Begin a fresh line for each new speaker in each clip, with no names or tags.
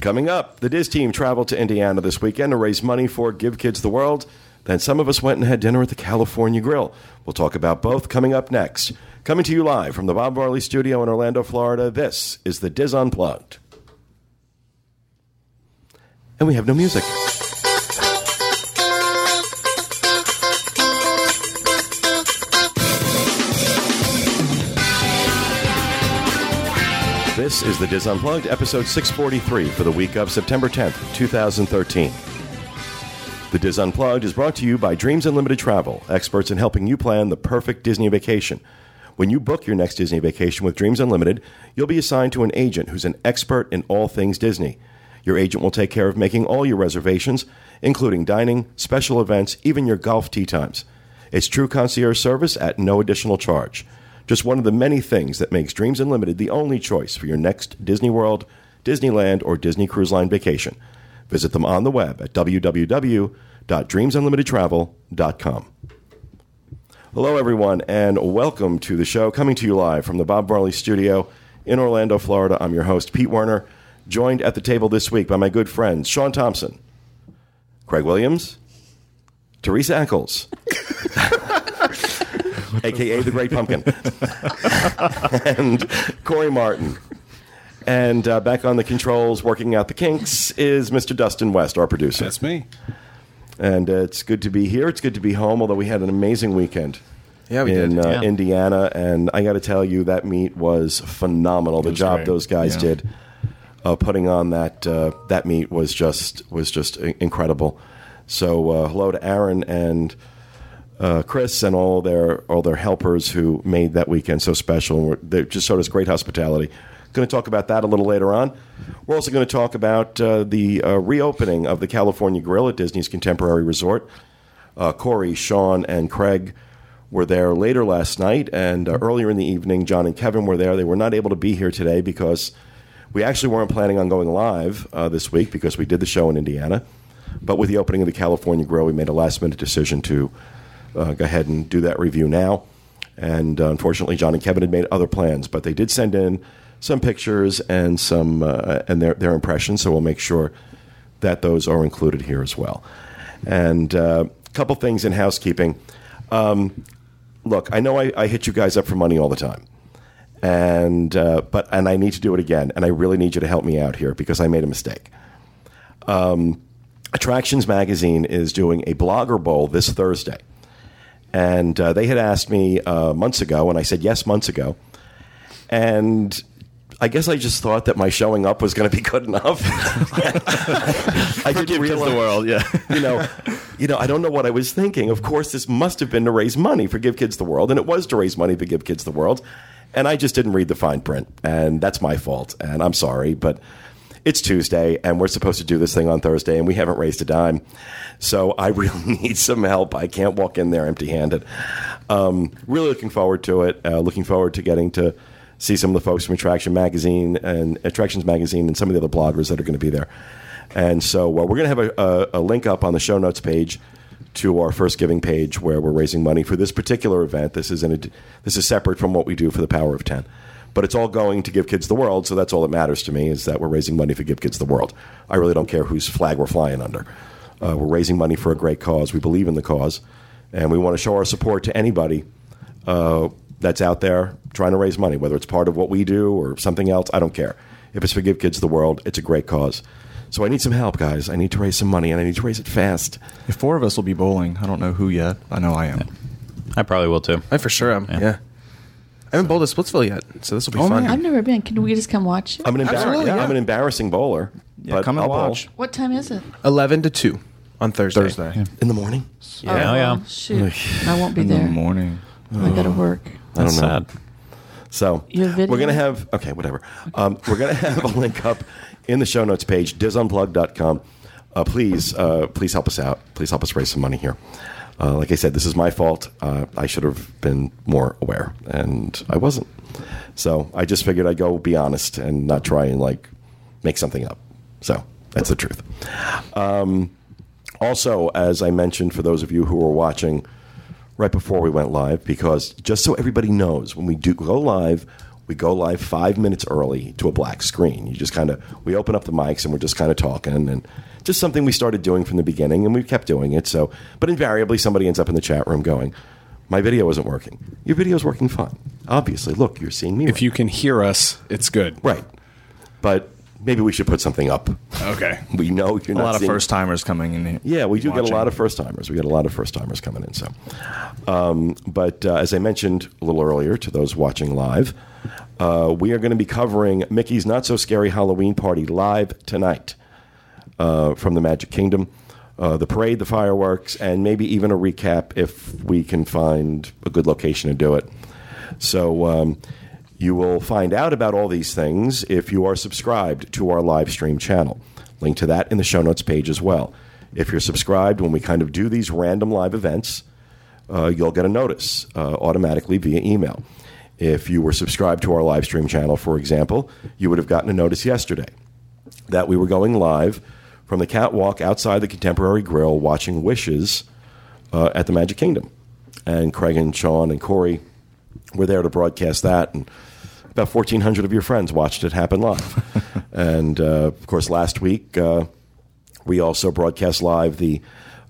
Coming up, the Diz team traveled to Indiana this weekend to raise money for Give Kids the World. Then some of us went and had dinner at the California Grill. We'll talk about both coming up next. Coming to you live from the Bob Varley studio in Orlando, Florida, this is the Diz Unplugged. And we have no music. This is the Diz Unplugged, episode 643 for the week of September 10th, 2013. The Diz Unplugged is brought to you by Dreams Unlimited Travel, experts in helping you plan the perfect Disney vacation. When you book your next Disney vacation with Dreams Unlimited, you'll be assigned to an agent who's an expert in all things Disney. Your agent will take care of making all your reservations, including dining, special events, even your golf tee times. It's true concierge service at no additional charge. Just one of the many things that makes Dreams Unlimited the only choice for your next Disney World, Disneyland, or Disney Cruise Line vacation. Visit them on the web at www.dreamsunlimitedtravel.com. Hello, everyone, and welcome to the show. Coming to you live from the Bob Varley studio in Orlando, Florida. I'm your host, Pete Werner, joined at the table this week by my good friends, Sean Thompson, Craig Williams, Teresa Eccles, aka the Great Pumpkin, and Corey Martin. And uh, back on the controls, working out the kinks, is Mr. Dustin West, our producer.
That's me.
And uh, it's good to be here. It's good to be home, although we had an amazing weekend.
Yeah, we
in
did.
Uh,
Yeah.
Indiana, and I got to tell you, that meet was phenomenal. The
was
job
great.
those guys
Yeah.
did uh, putting on that uh, that meet was just was just incredible. So uh, hello to Aaron and uh, Chris and all their all their helpers who made that weekend so special. And they just showed us great hospitality. Going to talk about that a little later on. We're also going to talk about uh, the uh, reopening of the California Grill at Disney's Contemporary Resort. Uh, Corey, Sean, and Craig were there later last night, and uh, earlier in the evening, John and Kevin were there. They were not able to be here today because we actually weren't planning on going live uh, this week because we did the show in Indiana. But with the opening of the California Grill, we made a last minute decision to uh, go ahead and do that review now. And uh, unfortunately, John and Kevin had made other plans, but they did send in some pictures and some uh, and their their impressions. So we'll make sure that those are included here as well. And uh, a couple things in housekeeping. Um, look, I know I, I hit you guys up for money all the time, and uh, but and I need to do it again, and I really need you to help me out here because I made a mistake. Um, Attractions Magazine is doing a blogger bowl this Thursday, and uh, they had asked me uh, months ago, and I said yes months ago, and. I guess I just thought that my showing up was going to be good enough. I didn't realize
the world, yeah.
you know, you know, I don't know what I was thinking. Of course, this must have been to raise money for Give Kids the World, and it was to raise money for Give Kids the World. And I just didn't read the fine print, and that's my fault. And I'm sorry, but it's Tuesday, and we're supposed to do this thing on Thursday, and we haven't raised a dime. So I really need some help. I can't walk in there empty-handed. Um, really looking forward to it. Uh, looking forward to getting to see some of the folks from Attraction Magazine and Attractions Magazine and some of the other bloggers that are going to be there. And so uh, we're going to have a, a, a link up on the show notes page to our FirstGiving page where we're raising money for this particular event. This is in a, this is separate from what we do for the Power of Ten, but it's all going to Give Kids the World. So that's all that matters to me is that we're raising money for Give Kids the World. I really don't care whose flag we're flying under. Uh, we're raising money for a great cause. We believe in the cause, and we want to show our support to anybody uh, that's out there trying to raise money, whether it's part of what we do or something else. I don't care. If it's for Give Kids the World, it's a great cause. So I need some help, guys. I need to raise some money, and I need to raise it fast.
If four of us will be bowling, I don't know who yet. I know I am.
I probably will too.
I for sure am.
Yeah.
Yeah. I haven't bowled at Splitsville yet, so this will be
Oh,
fun.
man.
I've never been. Can we just come watch?
I'm an, embar-
Absolutely, yeah.
I'm an embarrassing bowler.
Yeah,
but
come and
I'll bowl.
watch.
What time is it?
Eleven to two on Thursday.
Thursday.
in the morning.
Yeah, oh, yeah.
Shoot, I won't be
In
there.
the morning.
I got to work.
I don't
That's
know.
sad.
So
Your video?
we're gonna have okay, whatever. Um, we're gonna have a link up in the show notes page, disunplug.com. Uh, please, uh, please help us out. Please help us raise some money here. Uh, like I said, this is my fault. Uh, I should have been more aware, and I wasn't. So I just figured I'd go be honest and not try and like make something up. So that's the truth. Um, also, as I mentioned, for those of you who were watching right before we went live, because just so everybody knows, when we do go live, We go live five minutes early to a black screen. You just kind of we open up the mics and we're just kind of talking and just something we started doing from the beginning and we kept doing it. So, but invariably somebody ends up in the chat room going, "My video isn't working. Your video's working fine. Obviously, look, you're seeing me.
If
right."
you can hear us, it's good.
right, but maybe we should put something up.
Okay.
We know you're
A
not
lot of first timers coming in. here.
yeah, we do get a lot of first timers. We get a lot of first timers coming in. So, um, but uh, as I mentioned a little earlier to those watching live, uh, we are going to be covering Mickey's Not So Scary Halloween Party live tonight uh, from the Magic Kingdom. Uh, the parade, the fireworks, and maybe even a recap if we can find a good location to do it. So um, you will find out about all these things if you are subscribed to our live stream channel. Link to that in the show notes page as well. If you're subscribed, when we kind of do these random live events, uh, you'll get a notice uh, automatically via email. If you were subscribed to our live stream channel, for example, you would have gotten a notice yesterday that we were going live from the catwalk outside the Contemporary Grill watching Wishes uh, at the Magic Kingdom. And Craig and Sean and Corey were there to broadcast that. And about 1,400 of your friends watched it happen live. and uh, of course, last week, uh, we also broadcast live the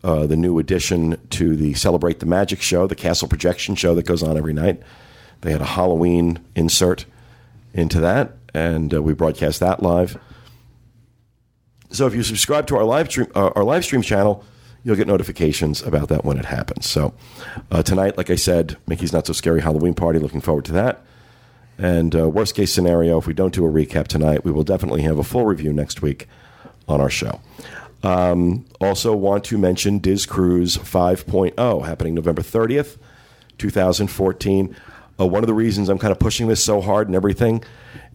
uh, the new addition to the Celebrate the Magic show, the Castle Projection show that goes on every night. They had a Halloween insert into that, and uh, we broadcast that live. So if you subscribe to our live stream, uh, our live stream channel, you'll get notifications about that when it happens. So uh, tonight, like I said, Mickey's Not So Scary Halloween Party. Looking forward to that. And uh, worst case scenario, if we don't do a recap tonight, we will definitely have a full review next week on our show. Um, also, want to mention Diz Cruise 5.0 happening November 30th, 2014. Uh, one of the reasons I'm kind of pushing this so hard and everything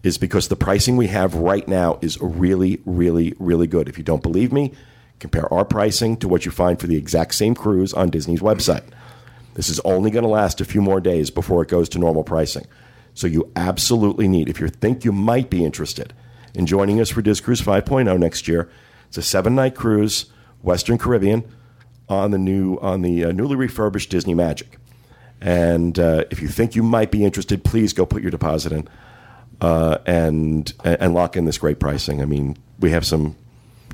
is because the pricing we have right now is really, really, really good. If you don't believe me, compare our pricing to what you find for the exact same cruise on Disney's website. This is only going to last a few more days before it goes to normal pricing. So you absolutely need, if you think you might be interested in joining us for Diz Cruise 5.0 next year, it's a seven night cruise, Western Caribbean, on the new on the uh, newly refurbished Disney Magic. And uh, if you think you might be interested, please go put your deposit in uh, and and lock in this great pricing. I mean, we have some.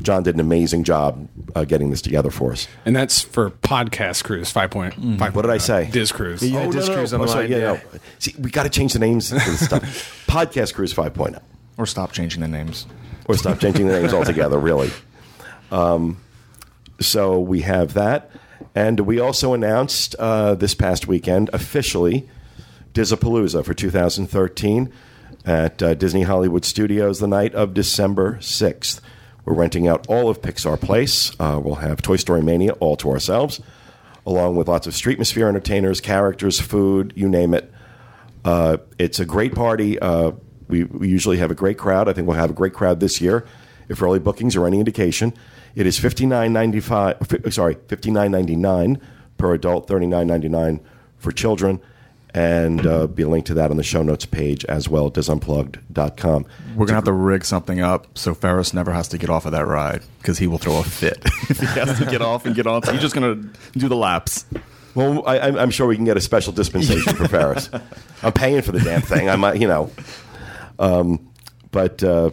John did an amazing job uh, getting this together for us.
And that's for podcast cruise 5.5.
Mm. What did I say?
Diz cruise.
Yeah,
Oh,
Diz Cruise on the
sorry,
line,
yeah,
yeah.
no. See, we got to change the names to this stuff. Podcast Cruise oh. 5.0.
Or stop changing the names.
or stop changing the names altogether, really. Um, so we have that. And we also announced uh, this past weekend officially Dizapalooza for 2013 at uh, Disney Hollywood Studios the night of December 6th. We're renting out all of Pixar Place. Uh, we'll have Toy Story Mania all to ourselves, along with lots of Streetmosphere entertainers, characters, food, you name it. Uh, it's a great party. Uh, we, we usually have a great crowd. I think we'll have a great crowd this year. If early bookings are any indication, it is fifty nine ninety five. Sorry, fifty nine ninety nine per adult, thirty nine ninety nine for children, and uh, be a link to that on the show notes page as well at disunplugged.com.
We're gonna have to rig something up so Ferris never has to get off of that ride because he will throw a fit if he has to get off and get on. So he's just gonna do the laps.
Well, I, I'm- I'm sure we can get a special dispensation for Ferris. I'm paying for the damn thing. I might, you know. Um, but uh,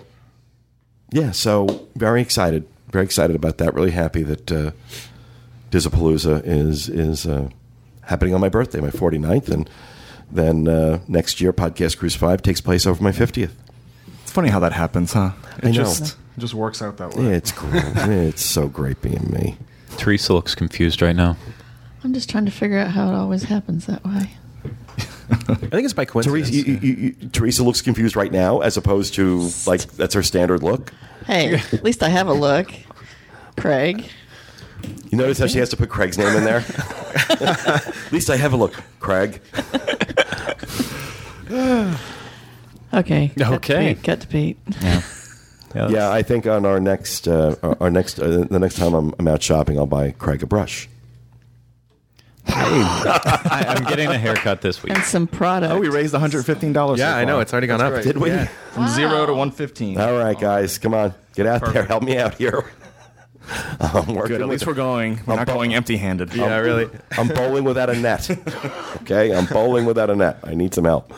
yeah, so very excited, very excited about that. Really happy that uh, Dizapalooza is is uh, happening on my birthday, my 49th, and then uh, next year, Podcast Cruise Five takes place over my 50th.
It's funny how that happens, huh? It
I know.
just it just works out that way.
It's great. it's so great being me.
Teresa looks confused right now.
I'm just trying to figure out how it always happens that way.
I think it's by coincidence.
Teresa, you, you, you, Teresa looks confused right now, as opposed to like that's her standard look.
Hey, at least I have a look. Craig.
You notice how she has to put Craig's name in there? At least I have a look. Craig.
Okay. Cut to
Okay.
Pete, Cut to Pete.
Yeah. Yeah.
Yeah, I think on our next, uh, our- our next, uh, the next time I'm, I'm out shopping, I'll buy Craig a brush.
I, I'm getting a haircut this week.
And some product.
Oh, we raised one hundred fifteen dollars.
yeah, I know. It's already gone up.
Did we?
Yeah.
from zero to one fifteen.
All right, guys, come on, get out there, help me out here. I'm working.
Good. At least
it.
we're going. We're
I'm
not
bu-
going empty-handed.
Yeah, really.
I'm bowling without a net. Okay, I'm bowling without a net. I need some help.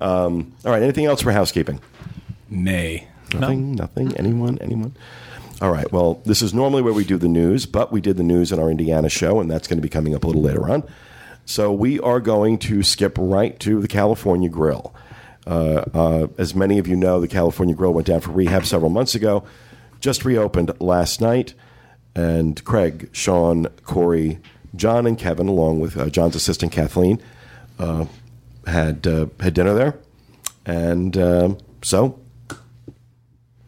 Um, all right. Anything else for housekeeping?
Nay.
Nothing. Nothing. Anyone? Anyone? All right. Well, this is normally where we do the news, but we did the news in our Indiana show, and that's going to be coming up a little later on. So we are going to skip right to the California Grill. Uh, uh, as many of you know, the California Grill went down for rehab several months ago, just reopened last night, and Craig, Sean, Corey, John, and Kevin, along with uh, John's assistant Kathleen, uh, had uh, had dinner there, and um, so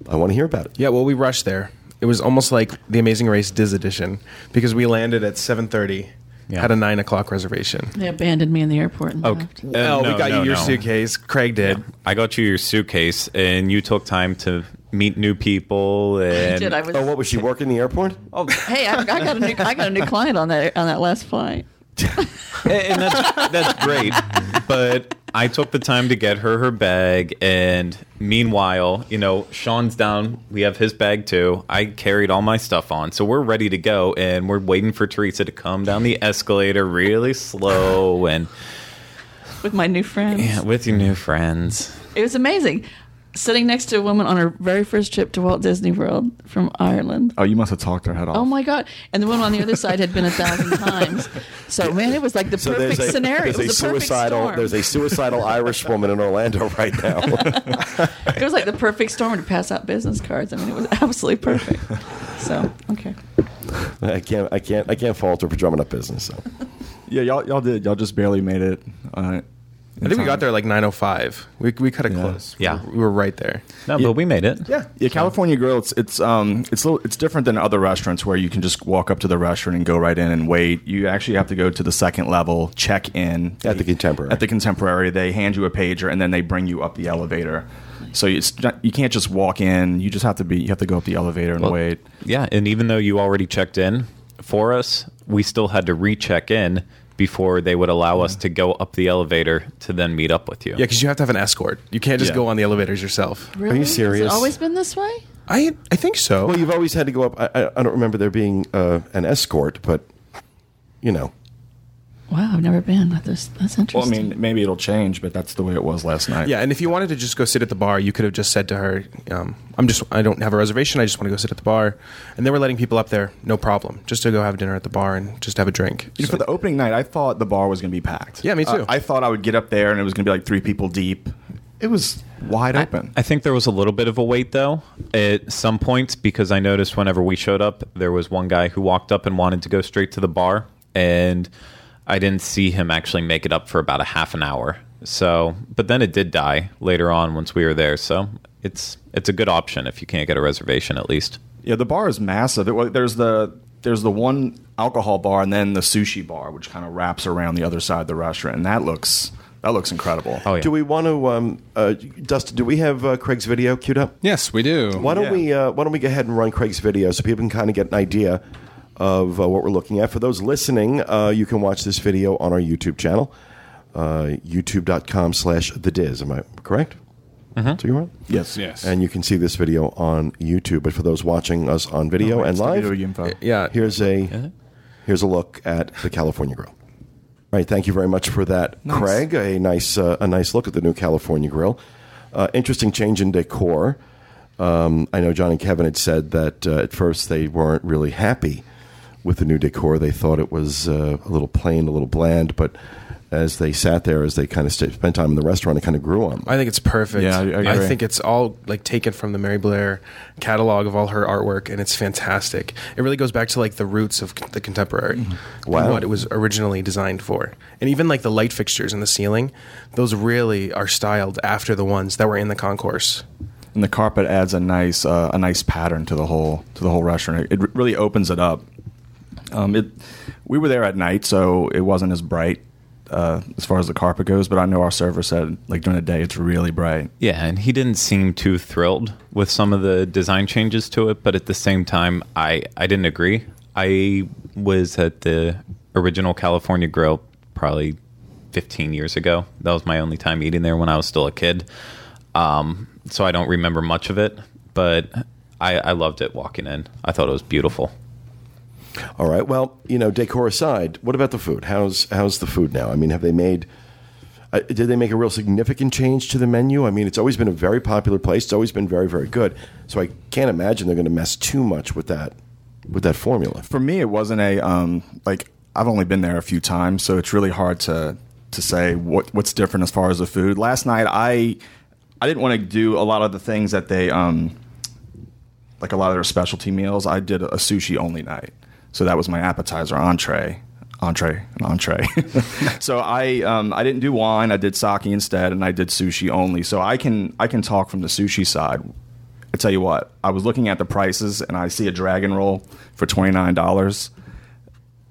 I want to hear about it.
Yeah, well, we rushed there. It was almost like the Amazing Race Diz edition because we landed at seven thirty.
Yeah.
Had a nine o'clock reservation.
They abandoned me in the airport. And
Okay.
left.
Uh,
oh,
no,
we got
no,
you your
no.
suitcase. Craig did.
I got you your suitcase, and you took time to meet new people.
I
And
did. I was.
Oh, what was she working the airport?
Oh,
hey, I, I got a new. I got a new client on that on that last flight.
and that's that's great. But I took the time to get her her bag, and meanwhile, you know, Sean's down. We have his bag too. I carried all my stuff on, so we're ready to go, and we're waiting for Teresa to come down the escalator really slow and
with my new friends.
yeah, with your new friends.
It was amazing. Sitting next to a woman on her very first trip to Walt Disney World from Ireland.
Oh, you must have talked her head off.
Oh my God! And the woman on the other side had been a thousand times. So man, it was like the
So
perfect
there's a,
scenario.
there's
It
a
was the perfect
suicidal
storm.
there's a suicidal Irish woman in Orlando right now.
It was like the perfect storm to pass out business cards. I mean, it was absolutely perfect. So okay.
I can't I can't I can't fault her for drumming up business. So.
Yeah, y'all, y'all did. Y'all just barely made it. Uh,
I think we got there like nine oh five. We we cut it
Yeah.
close.
Yeah.
we were, we were right there.
No,
Yeah.
but we made it.
Yeah, yeah. California Grill. It's it's um it's a little, it's different than other restaurants where you can just walk up to the restaurant and go right in and wait. You actually have to go to the second level, check in
At the Contemporary.
At the Contemporary, they hand you a pager and then they bring you up the elevator. So it's not, you can't just walk in. You just have to be. You have to go up the elevator and
Well,
wait.
Yeah, and even though you already checked in for us, we still had to recheck in before they would allow us to go up the elevator to then meet up with you.
Yeah, because you have to have an escort. You can't just
Yeah.
go on the elevators yourself.
Really? Has
serious?
it always been this way?
I I think so.
Well, you've always had to go up. I, I, I don't remember there being uh, an escort, but you know,
Wow, I've never been. That's, that's interesting.
Well, I mean, maybe it'll change, but that's the way it was last night.
Yeah, and if you wanted to just go sit at the bar, you could have just said to her, um, "I'm just, I don't have a reservation. I just want to go sit at the bar." And they were letting people up there, no problem, just to go have dinner at the bar and just have a drink. So-
for the opening night, I thought the bar was going to be packed.
Yeah, me too.
Uh, I thought I would get up there and it was going to be like three people deep. It was wide open.
I think there was a little bit of a wait though at some points because I noticed whenever we showed up, there was one guy who walked up and wanted to go straight to the bar, and I didn't see him actually make it up for about a half an hour. So, but then it did die later on once we were there. So it's it's a good option if you can't get a reservation at least.
Yeah, the bar is massive. It, wa- there's the there's the one alcohol bar and then the sushi bar, which kind of wraps around the other side of the restaurant, and that looks that looks incredible.
Oh yeah.
do we want to, um, uh, Dustin? Do we have uh, Craig's video queued up?
Yes, we do.
Why don't
Yeah.
we uh, Why don't we go ahead and run Craig's video so people can kind of get an idea of uh, what we're looking at. For those listening, uh, you can watch this video on our YouTube channel, uh, youtube.com slash the Diz. Am I correct? Mm-hmm. So you're right.
Yes.
Yes.
And you can see this video on YouTube. But for those watching us on video
Wait,
and live,
video info.
yeah,
here's a here's a look at the California Grill. All right, thank you very much for that,
Nice.
Craig. A nice uh, a nice look at the new California Grill. Uh, interesting change in decor. Um, I know John and Kevin had said that uh, at first they weren't really happy with the new decor. They thought it was uh, a little plain, a little bland. But as they sat there, as they kind of st- spent time in the restaurant, it kind of grew on them.
I think it's perfect.
Yeah, I- I agree.
think it's all like taken from the Mary Blair catalog of all her artwork, and it's fantastic. It really goes back to like the roots of the contemporary,
Mm-hmm.
Wow.
and what it was originally designed for, and even like the light fixtures in the ceiling, those really are styled after the ones that were in the concourse.
and the carpet adds a nice uh, a nice pattern to the whole to the whole restaurant. It, it really opens it up. Um, it we were there at night, so it wasn't as bright uh, as far as the carpet goes. But I know our server said like during the day it's really bright.
Yeah, and he didn't seem too thrilled with some of the design changes to it, but at the same time, I, I didn't agree. I was at the original California Grill probably 15 years ago. That was my only time eating there when I was still a kid. Um, so I don't remember much of it, but I, I loved it walking in. I thought it was beautiful.
All right. Well, you know, decor aside, what about the food? How's how's the food now? I mean, have they made? Uh, did they make a real significant change to the menu? I mean, it's always been a very popular place. It's always been very, very good. So I can't imagine they're going to mess too much with that with that formula.
For me, it wasn't a um, like I've only been there a few times, so it's really hard to to say what what's different as far as the food. Last night, I I didn't want to do a lot of the things that they um, like a lot of their specialty meals. I did a sushi only night, so that was my appetizer, entree, entree, and entree. so I um, I didn't do wine. I did sake instead, and I did sushi only. So I can I can talk from the sushi side. I tell you what, I was looking at the prices, and I see a dragon roll for twenty nine dollars,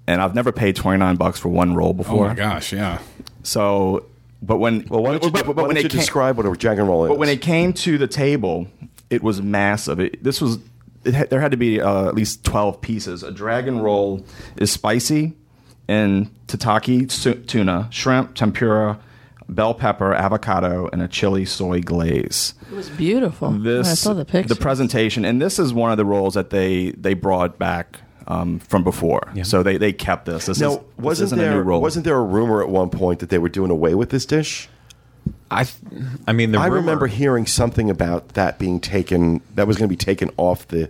and I've never paid twenty nine bucks for one roll before.
Oh my gosh, yeah.
So, but when
Well, why don't you,
but, but
why
when
don't you
it came,
describe what a dragon roll is?
but when it came to the table, it was massive. It, this was it had, there had to be uh, at least twelve pieces. A dragon roll is spicy and tataki su- tuna, shrimp, tempura, bell pepper, avocado, and a chili soy glaze.
It was beautiful.
This
I saw the picture.
the presentation, and this is one of the rolls that they they brought back. Um, from before, so they, they kept this. This is,
now,
this
wasn't
isn't a
there
new roll.
wasn't there a rumor at one point that they were doing away with this dish?
I, I mean, the
I
rumor-
remember hearing something about that being taken. That was going to be taken off the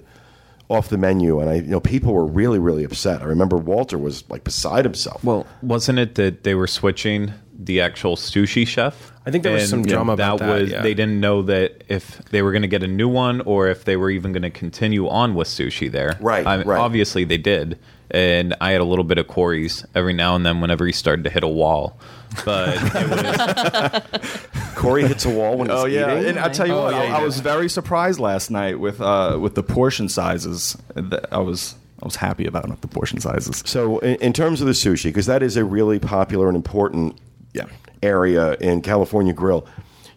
off the menu, and I, you know, people were really, really upset. I remember Walter was like beside himself.
Well, wasn't it that they were switching the actual sushi chef?
I think there was some drama about that, yeah.
They didn't know that if they were going to get a new one or if they were even going to continue on with sushi there.
Right,
I mean,
right.
Obviously, they did, and I had a little bit of Corey's every now and then whenever he started to hit a wall. But it was,
Corey hits a wall when he's
Oh yeah,
eating.
and I tell you
Oh,
what,
yeah,
I,
he
I
did.
was very surprised last night with uh, with the portion sizes. That I was I was happy about the portion sizes.
So, in, in terms of the sushi, because that is a really popular and important
Yeah.
area in California Grill,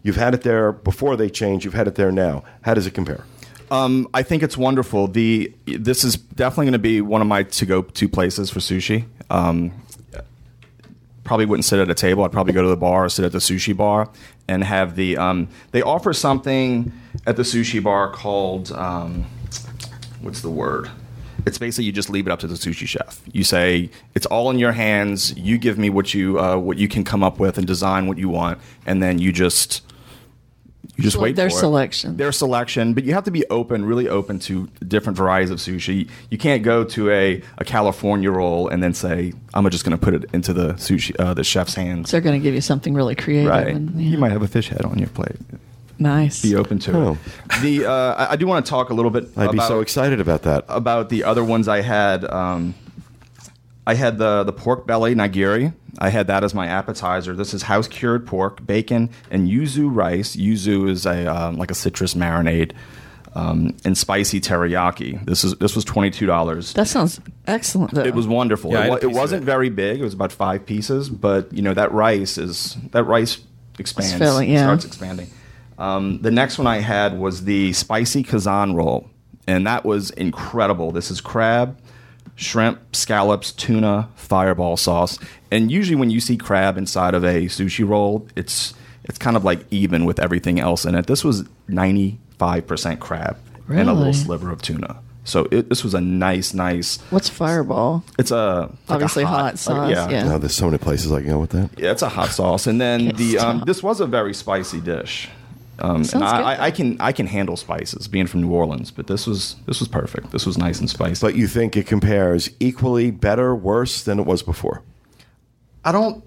you've had it there before they changed. You've had it there now. How does it compare?
Um, I think it's wonderful. The this is definitely going to be one of my to go to places for sushi. Um, probably wouldn't sit at a table. I'd probably go to the bar or sit at the sushi bar and have the. Um, they offer something at the sushi bar called um, what's the word? It's basically you just leave it up to the sushi chef. You say it's all in your hands. You give me what you uh, what you can come up with and design what you want, and then you just you just
Well,
wait
their
for it.
selection.
Their selection, but you have to be open, really open to different varieties of sushi. You can't go to a, a California roll and then say, "I'm just going to put it into the sushi uh, the chef's hands."
So they're going to give you something really creative.
Right,
And,
you might have a fish head on your plate.
Nice.
Be open to
Oh.
it. The uh, I, I do want to talk a little bit.
I'd be so excited about that.
about the other ones I had. Um, I had the the pork belly nigiri. I had that as my appetizer. This is house cured pork, bacon, and yuzu rice. Yuzu is a um, like a citrus marinade, um, and spicy teriyaki. This is this was twenty two dollars.
That sounds excellent. Though.
It was wonderful.
Yeah, I
it,
had
it wasn't
it.
very big. It was about five pieces, but you know that rice is that rice expands.
It's filling, yeah.
Starts expanding. Um, the next one I had was the spicy kazan roll, and that was incredible. This is crab, shrimp, scallops, tuna, fireball sauce, and usually when you see crab inside of a sushi roll, it's it's kind of like even with everything else in it. This was ninety five percent crab and a little sliver of tuna. So it, this was a nice, nice.
What's Fireball?
It's a like a
Obviously hot
like,
sauce, yeah.
Now, there's so many places I can go with that.
Yeah, it's a hot sauce, and then the um, this was a very spicy dish. Um, and I,
good,
I, I can I can handle spices, being from New Orleans, but this was this was perfect. This was nice and spicy.
But you think it compares equally, better, worse than it was before?
I don't.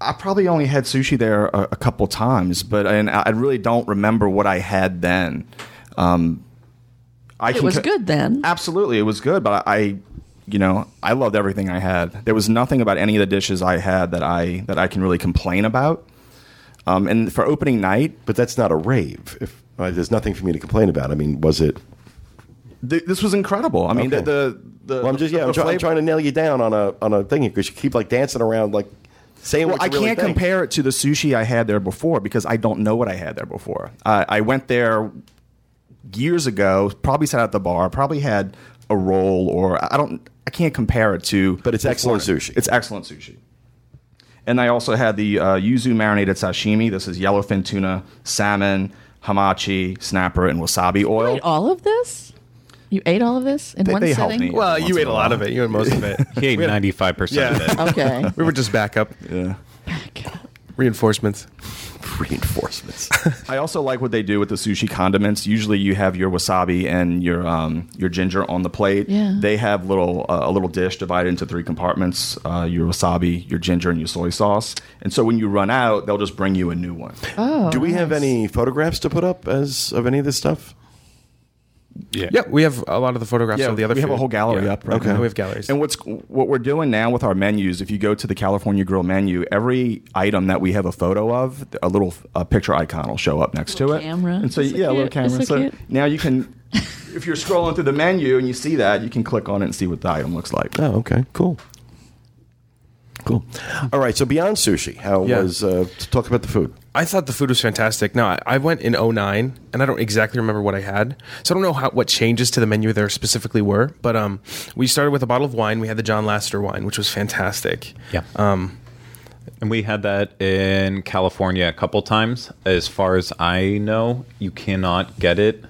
I probably only had sushi there a, a couple times, but and I I really don't remember what I had then. Um, I
It
can
was
co-
good then.
Absolutely, it was good, but I, you know, I loved everything I had. There was nothing about any of the dishes I had that I that I can really complain about. Um, and for opening night,
But that's not a rave. If uh, there's nothing for me to complain about. I mean, was it?
th- this was incredible. I mean,
Okay.
the, the the
Well, I'm just yeah.
the
I'm, try, I'm
flavor-
trying to nail you down on a on a thing because you keep like dancing around like saying
Well,
what
I
you really
can't
think.
compare it to the sushi I had there before because I don't know what I had there before. Uh, I went there years ago, probably sat at the bar, probably had a roll, or I don't. I can't compare it to.
But it's excellent sushi.
It's excellent sushi. And I also had the uh, yuzu marinated sashimi. This is yellowfin tuna, salmon, hamachi, snapper, and wasabi
You
oil.
ate all of this? You ate all of this in
They-
one
they helped me.
Well, you ate
a
a lot of it. You ate most of it.
he ate ninety five percent of it.
Okay.
We were just back up.
Yeah.
Reinforcements.
Reinforcements.
I also like what they do with the sushi condiments. Usually, you have your wasabi and your um, your ginger on the plate.
Yeah.
They have little uh, a little dish divided into three compartments: uh, your wasabi, your ginger, and your soy sauce. And so, when you run out, they'll just bring you a new one.
Oh,
Do we have any photographs to put up as of any of this stuff?
Yeah.
Yeah, we have a lot of the photographs of the other.
we have a whole gallery
Yeah.
up. Right
Okay.
now.
We have galleries.
And what's what we're doing now with our menus? If you go to the California Grill menu, every item that we have a photo of, a little uh, picture icon will show up next to
Little
it.
camera.
And so
so
yeah, a little camera.
It's so cute.
now you can, if you're scrolling through the menu and you see that, you can click on it and see what the item looks like.
Oh, okay, cool. Cool. All right, so beyond sushi, how
Yeah.
was uh, to talk about the food?
I thought the food was fantastic. No, I, I went in 09, and I don't exactly remember what I had. So I don't know how, what changes to the menu there specifically were. But um, we started with a bottle of wine. We had the John Lasseter wine, which was fantastic.
Yeah.
Um,
And we had that in California a couple times. As far as I know, you cannot get it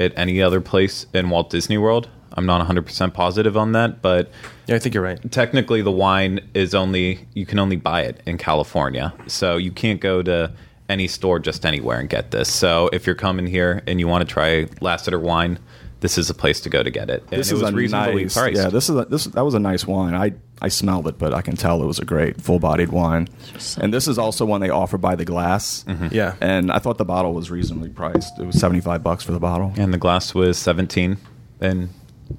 at any other place in Walt Disney World. I'm not 100% positive on that, but
yeah, I think you're right.
technically the wine is only you can only buy it in California. So you can't go to any store just anywhere and get this. So if you're coming here and you want to try Lasseter wine, this is a place to go to get it. And
This
it
is
was
a
reasonably
nice,
priced.
Yeah, this is a, this that was a nice wine. I I smelled it, but I can tell it was a great full-bodied wine.
so
And this is also one they offer by the glass. Mm-hmm.
Yeah.
And I thought the bottle was reasonably priced. It was seventy-five bucks for the bottle.
and the glass was 17 and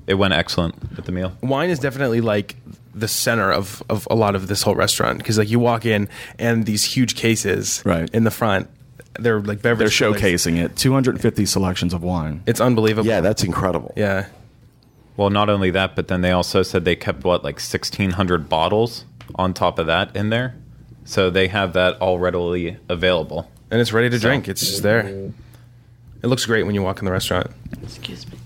it went excellent with the meal.
wine is definitely like the center of, of a lot of this whole restaurant because like you walk in and these huge cases
Right.
in the front they're like beverage
They're
fillings.
showcasing it. Two hundred and fifty selections of wine.
it's unbelievable
Yeah, that's incredible.
yeah
Well, not only that, but then they also said they kept what like 1600 bottles on top of that in there. So they have that all readily available.
and it's ready to
So-
drink it's just there it looks great when you walk in the restaurant
Excuse me.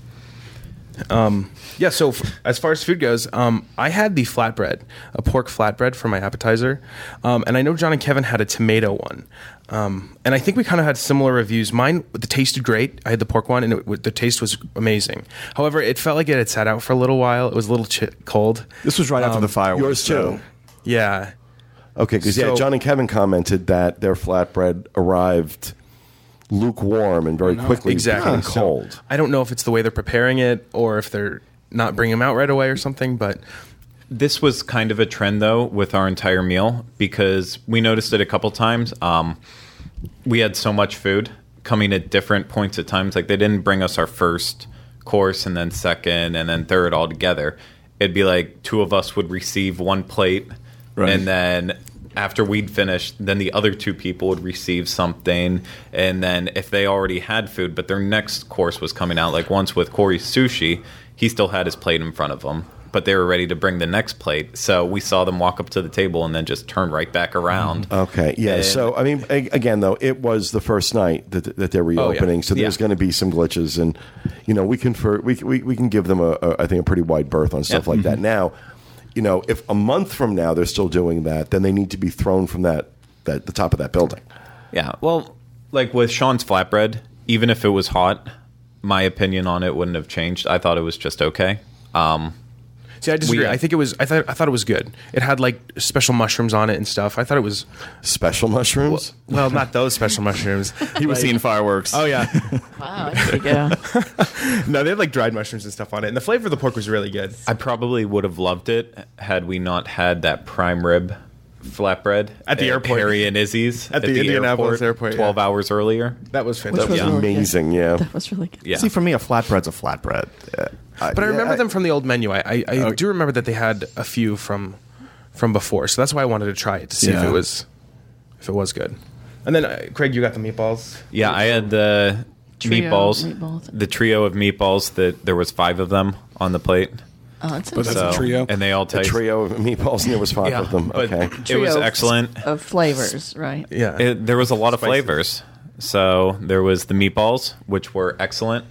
Yeah, so f- as far as food goes, um, I had the flatbread, a pork flatbread for my appetizer, um, and I know John and Kevin had a tomato one, um, and I think we kind of had similar reviews. Mine, the tasted great. I had the pork one, and it, the taste was amazing. However, it felt like it had sat out for a little while. It was a little chi- cold.
This was right after
Um,
the fireworks.
Yours too.
so-
Yeah,
Okay, because yeah, John and Kevin commented that their flatbread arrived lukewarm and very quickly
exactly.
became
So,
cold.
I don't know if it's the way they're preparing it or if they're not bringing them out right away or something, but
This was kind of a trend though with our entire meal because we noticed it a couple times. Um, we had so much food coming at different points at times. Like they didn't bring us our first course and then second and then third all together. It'd be like two of us would receive one plate
Right.
and then after we'd finished, then the other two people would receive something. And then if they already had food, but their next course was coming out, like once with Corey's sushi, he still had his plate in front of him, but they were ready to bring the next plate. So we saw them walk up to the table and then just turn right back around. Mm-hmm.
Okay, yeah.
And-
so I mean, again, though, it was the first night that that they're oh, reopening, so there's
Yeah.
going to be some glitches, and you know, we can for we we, we can give them a, a I think a pretty wide berth on stuff
Yeah.
like that. Mm-hmm. Now, you know, if a month from now they're still doing that, then they need to be thrown from that that the top of that building.
Yeah. Well, like with Sean's flatbread, even if it was hot, my opinion on it wouldn't have changed. I thought it was just okay. Um,
see, I disagree.
We-
I think it was. I thought. I thought it was good. It had like special mushrooms on it and stuff. I thought it was.
Special mushrooms.
Well, not those special mushrooms.
He was seeing fireworks.
Oh yeah,
Wow, there you go.
no, they had like dried mushrooms and stuff on it, and the flavor of the pork was really good.
I probably would have loved it had we not had that prime rib flatbread
At the airport.
Harry and Izzy's
At the Indianapolis airport, yeah.
twelve hours earlier.
That was
Which
fantastic.
was
Yeah.
really.
Amazing, yeah.
That was really good.
Yeah.
See, for me, a flatbread's a flatbread. Uh,
But I remember them from the old menu. I, I, I
Oh.
do remember that they had a few from from before, so that's why I wanted to try it to see if it was if it was good. And then uh, Craig, you got the meatballs.
Yeah, I had the
Trio
meatballs,
meatballs.
the trio of meatballs. That there was five of them on the plate.
Oh, that's
But that's
interesting.
a trio?
and they all
A
taste.
trio of meatballs, and there was five
Yeah,
of them.
but
Okay.
it was
Trio
excellent.
of flavors, right?
Yeah,
It, there was a lot of
Spices.
flavors. So there was the meatballs, which were excellent,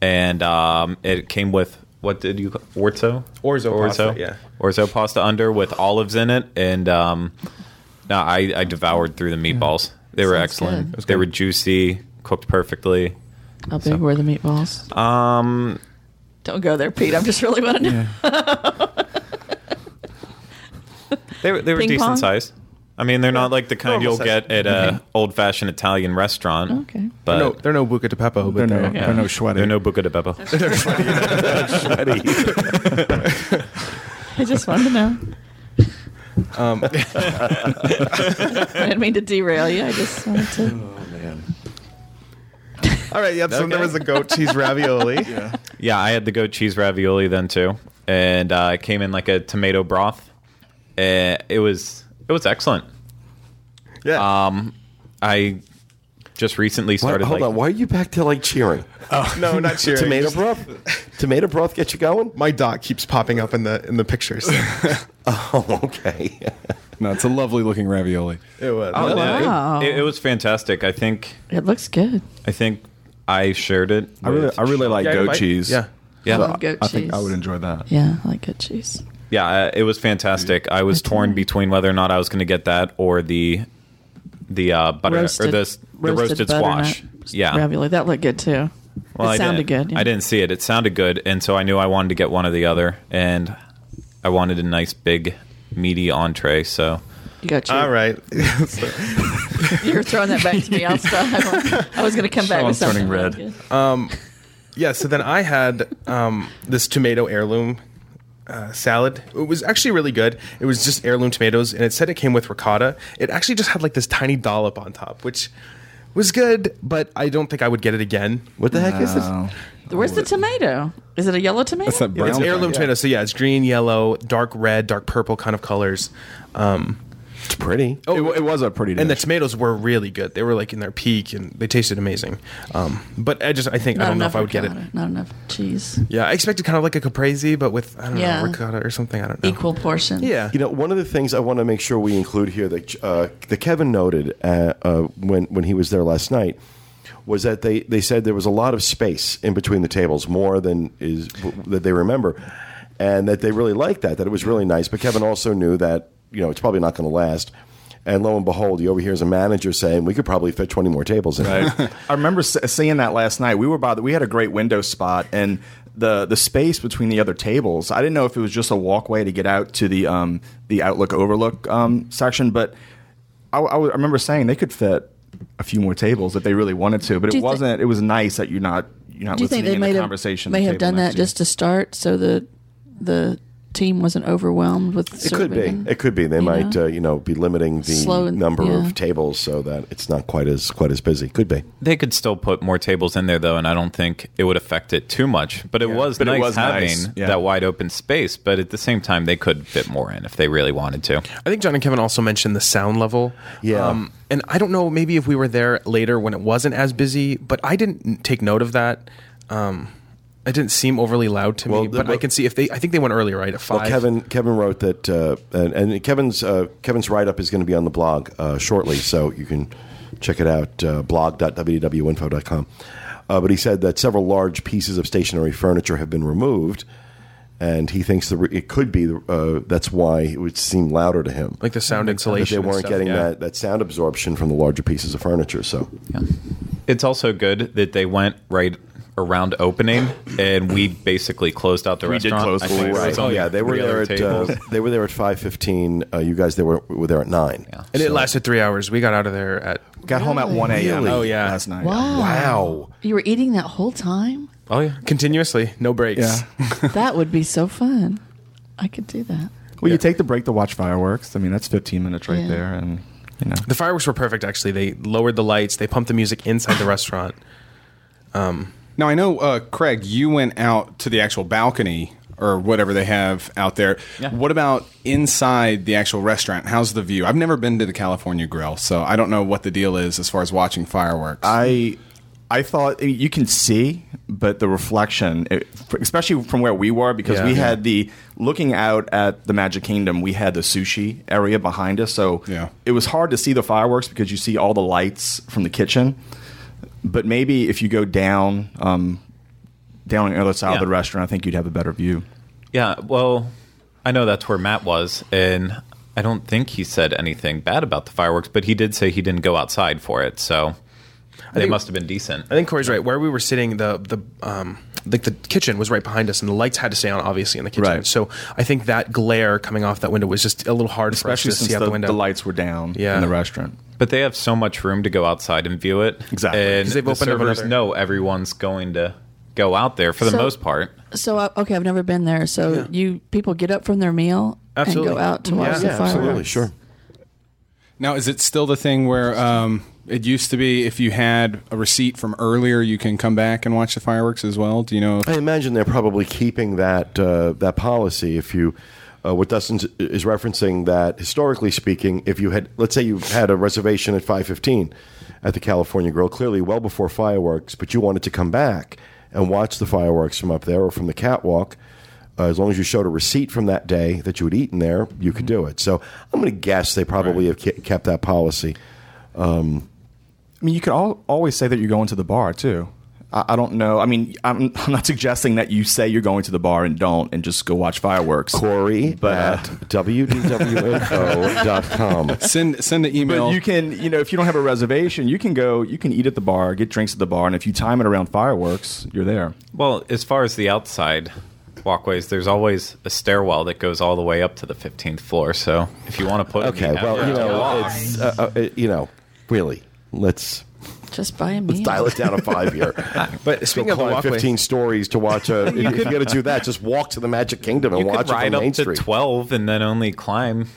and um, it came with what did you orzo
Orzo pasta, yeah.
orzo pasta under with olives in it, and um, no, I, I devoured through the meatballs. They were
Sounds
excellent. They were juicy, cooked perfectly.
How big were the meatballs?
Um,
Don't go there, Pete. I'm just really wanting to know.
they were they were
Ping
decent
pong?
size. I mean, they're not like the kind you'll
size.
get at a old fashioned Italian restaurant.
Okay.
But
no, they're no Buca di Beppo,
They're
but
no,
they're,
they're no sweaty.
they're no Buca di Beppo.
I just wanted to know.
Um,
I didn't mean to derail you. I just wanted to.
All right. Yep. So there was the goat cheese ravioli.
Yeah, Yeah, I had the goat cheese ravioli then too, and uh, it came in like a tomato broth. Uh, it was it was excellent.
Yeah.
Um, I just recently
Why,
started.
hold
like,
on. Why are you back to like cheering?
Oh no, not cheering.
Tomato broth? Tomato broth get you going?
My dot keeps popping up in the in the pictures.
Oh, okay.
No, it's a lovely looking ravioli.
it was.
Oh, yeah, it-
Wow.
it, it was fantastic. I think
It looks good.
I think I shared it.
I really, I really like
Yeah,
goat cheese.
Yeah.
Yeah.
love goat
I think I would enjoy that.
Yeah, I like good cheese.
Yeah, uh, it was fantastic. I was torn between whether or not I was going to get that or the the uh, butter
Roasted,
or the the roasted, squash.
butternut
Yeah,
ravioli. That looked good too.
Well,
it
I
sounded
didn't-
good. yeah.
I didn't see it. It sounded good, and so I knew I wanted to get one or the other, and I wanted a nice big meaty entree. So
You got your,
All right.
You're throwing that back to me. I'll stop. I was going to come back with
Sean's
something.
turning red.
good.
yeah. So then I had um, this tomato heirloom uh, salad. It was actually really good. It was just heirloom tomatoes, and it said it came with ricotta. It actually just had like this tiny dollop on top, which was good, but I don't think I would get it again.
What the heck is this?
Where's the tomato? Is it a yellow tomato?
That's that brown.
It's heirloom tomato, so yeah, it's green, yellow, dark red, dark purple kind of colors. Um,
It's pretty.
oh,
It, it was a pretty.
and the tomatoes were really good. They were like in their peak, and they tasted amazing. Um, but I just, I think,
Not
I don't know if I would get it.
Not enough cheese.
Yeah, I expected kind of like a caprese, but with I don't
Yeah.
know ricotta or something. I don't know.
Equal portion.
Yeah.
You know, one of the things I want to make sure we include here that uh, that Kevin noted uh, uh, when when he was there last night was that they, they said there was a lot of space in between the tables, more than is that they remember, and that they really liked that. That it was really nice. But Kevin also knew that you know it's probably not going to last. And lo and behold, he overhears a manager saying, "We could probably fit twenty more tables in."
Right. I remember s- seeing that last night. We were by the, we had a great window spot and the the space between the other tables. I didn't know if it was just a walkway to get out to the um the outlook overlook um section, but I, I w- I remember saying they could fit a few more tables if they really wanted to, but
Do
it wasn't. it was nice that you're not you're not
Do you
listening
think they
in
may
the
have
conversation.
may
the
have done that just to start, so the the team wasn't overwhelmed with
It could be. It could be. They
you
might,
know?
uh, you know, be limiting the
Slow
number
yeah.
of tables so that it's not quite as quite as busy. Could be.
they could still put more tables in there though, and I don't think it would affect it too much. But it was
But it
nice
was
having
nice, yeah.
that wide open space. But at the same time, they could fit more in if they really wanted to.
I think John and Kevin also mentioned the sound level.
Yeah.
Um, and I don't know, maybe if we were there later when it wasn't as busy, but I didn't take note of that. Um, it didn't seem overly loud to
Well,
me,
the-
but I can see if they. I think they went earlier, right? At five.
Well, Kevin Kevin wrote that, uh, and, and Kevin's uh, Kevin's write up is going to be on the blog uh, shortly, so you can check it out uh, blog.wdwinfo.com. Uh, but he said that several large pieces of stationary furniture have been removed, and he thinks the, it could be the, uh, that's why it would seem louder to him.
like the sound
that
insulation.
they weren't
stuff,
getting
yeah.
that, that sound absorption from the larger pieces of furniture. So
Yeah. It's also good that they went right around opening, and we basically closed out the
We did
restaurant.
close
I
the
think it was
right.
oh yeah, they were there at uh, they were there at five fifteen. Uh, you guys they were were there at nine.
Yeah.
And it lasted three hours. We got out of there at.
Got home at one a.m.
Really?
Oh, yeah.
last night.
Wow.
Wow.
You were eating that whole time?
oh yeah.
Continuously, no breaks.
Yeah.
that would be so fun. I could do that.
Well, you take the break to watch fireworks. I mean, that's 15 minutes right
Yeah.
there, and you know.
The fireworks were perfect, actually. They lowered the lights, they pumped the music inside the restaurant.
Now I know, uh, Craig, you went out to the actual balcony or whatever they have out there.
Yeah.
What about inside the actual restaurant? How's the view? I've never been to the California Grill, so I don't know what the deal is as far as watching fireworks.
I I thought you can see, but the reflection, it, especially from where we were, because
Yeah.
we
Yeah.
had the looking out at the Magic Kingdom, we had the sushi area behind us, so
Yeah.
it was hard to see the fireworks because you see all the lights from the kitchen. But maybe if you go down, um, down on the other side
Yeah.
of the restaurant, I think you'd have a better view.
Yeah, well, I know that's where Matt was, and I don't think he said anything bad about the fireworks, but he did say he didn't go outside for it, so they
think-
must have been decent.
I think Corey's right. Where we were sitting, the the um, like the kitchen was right behind us, and the lights had to stay on obviously in the kitchen.
Right.
So I think that glare coming off that window was just a little hard
Especially
for us to
since
see out
the,
the window.
the lights were down
Yeah.
in the restaurant.
But they have so much room to go outside and view it.
Exactly.
And
'Cause they've
the
opened up
servers
another-
know everyone's going to go out there for the
So-
most part.
So uh, okay, I've never been there. So
Yeah.
you people get up from their meal
Absolutely.
and go out to watch
Yeah,
the
yeah,
fireworks.
Absolutely, sure.
Now, is it still the thing where um, it used to be if you had a receipt from earlier, you can come back and watch the fireworks as well? Do you know? If,
I imagine they're probably keeping that uh, that policy. If you, uh, what Dustin is referencing, that historically speaking, if you had, let's say you had a reservation at five fifteen at the California Grill, clearly well before fireworks, but you wanted to come back and watch the fireworks from up there or from the catwalk. Uh, as long as you showed a receipt from that day that you had eaten there, you could do it. So I'm going to guess they probably have ke- kept that policy.
I mean, you could al- always say that you're going to the bar too. I, I don't know. I mean, I'm, I'm not suggesting that you say you're going to the bar and don't, and just go watch fireworks.
Corey
But, uh,
at wdwinfo.com.
send send an email.
But you can, you know, if you don't have a reservation, you can go. You can eat at the bar, get drinks at the bar, and if you time it around fireworks, you're there.
Well, as far as the outside walkways, there's always a stairwell that goes all the way up to the 15th floor. So if you want to put a
Okay, well, you know, it's, uh, uh, you know, really, let's
Just buy a meal.
let's dial it down to five here.
but
Go
speaking of walkway,
15 stories to watch a. if you're going to do that, just walk to the Magic Kingdom and
you
watch
could
it
ride
from
up
Main
to
Street.
12 and then only climb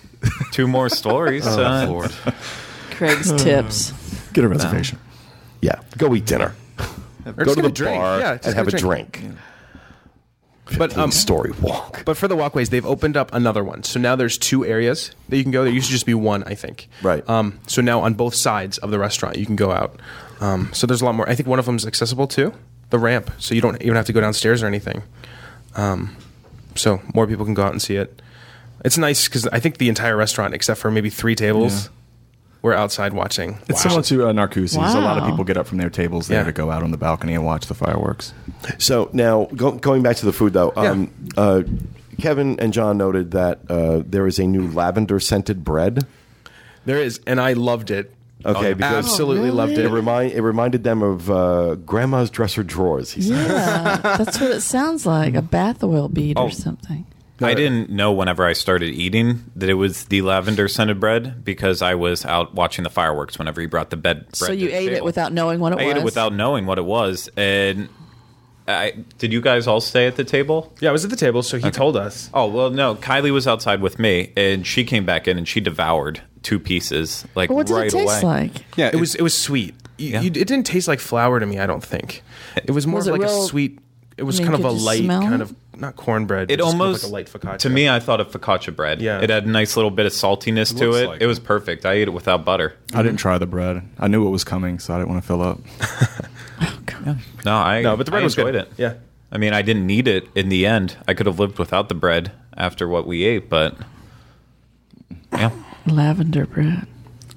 two more stories.
Oh,
uh,
Lord.
Craig's tips.
Get a reservation.
Yeah, go eat dinner.
or
Go to the
a drink.
bar
yeah,
and
get
have a drink.
But um,
story walk.
But for the walkways, they've opened up another one. So now there's two areas that you can go. There used to just be one, I think.
Right.
Um, so now on both sides of the restaurant, you can go out. Um, so there's a lot more. I think one of them is accessible too, the ramp. So you don't even have to go downstairs or anything. Um, so more people can go out and see it. It's nice because I think the entire restaurant, except for maybe three tables. We're outside watching.
It's similar to uh, Narcoossee's. A lot of people get up from their tables there
Yeah.
to go out on the balcony and watch the fireworks.
So now, go, going back to the food, though, um, uh, Kevin and John noted that uh, there is a new lavender scented bread.
There is, and I loved it.
Okay, because
Absolutely
Oh,
loved
it
it.
remind it reminded them of uh, grandma's dresser drawers. He said.
Yeah, that's what it sounds like. A bath oil bead
Oh.
or something.
I didn't know whenever I started eating that it was the lavender scented bread because I was out watching the fireworks whenever he brought the bed. bread
So you
the
ate it without knowing what it
I
was.
I ate it without knowing what it was, and I did. You guys all stay at the table?
Yeah, I was at the table, so he told us.
Oh well, no. Kylie was outside with me, and she came back in and she devoured two pieces like
But what did
right
it taste
away.
like?
yeah,
It was it was sweet. You,
Yeah.
you, it didn't taste like flour to me. I don't think it was more
Was
of
it
like
real-
a sweet. It was
I mean,
kind of a light
smell
kind of not cornbread.
It
just kind of
almost
like a light focaccia.
to me. I thought of focaccia bread.
Yeah.
it had a nice little bit of saltiness to it.
like
it was perfect. I ate it without butter.
I didn't try the bread. I knew it was coming, so I didn't want to fill up.
No, I
no, but the bread
I
was
enjoyed
good.
it.
Yeah,
I mean, I didn't need it in the end. I could have lived without the bread after what we ate, but yeah.
Lavender bread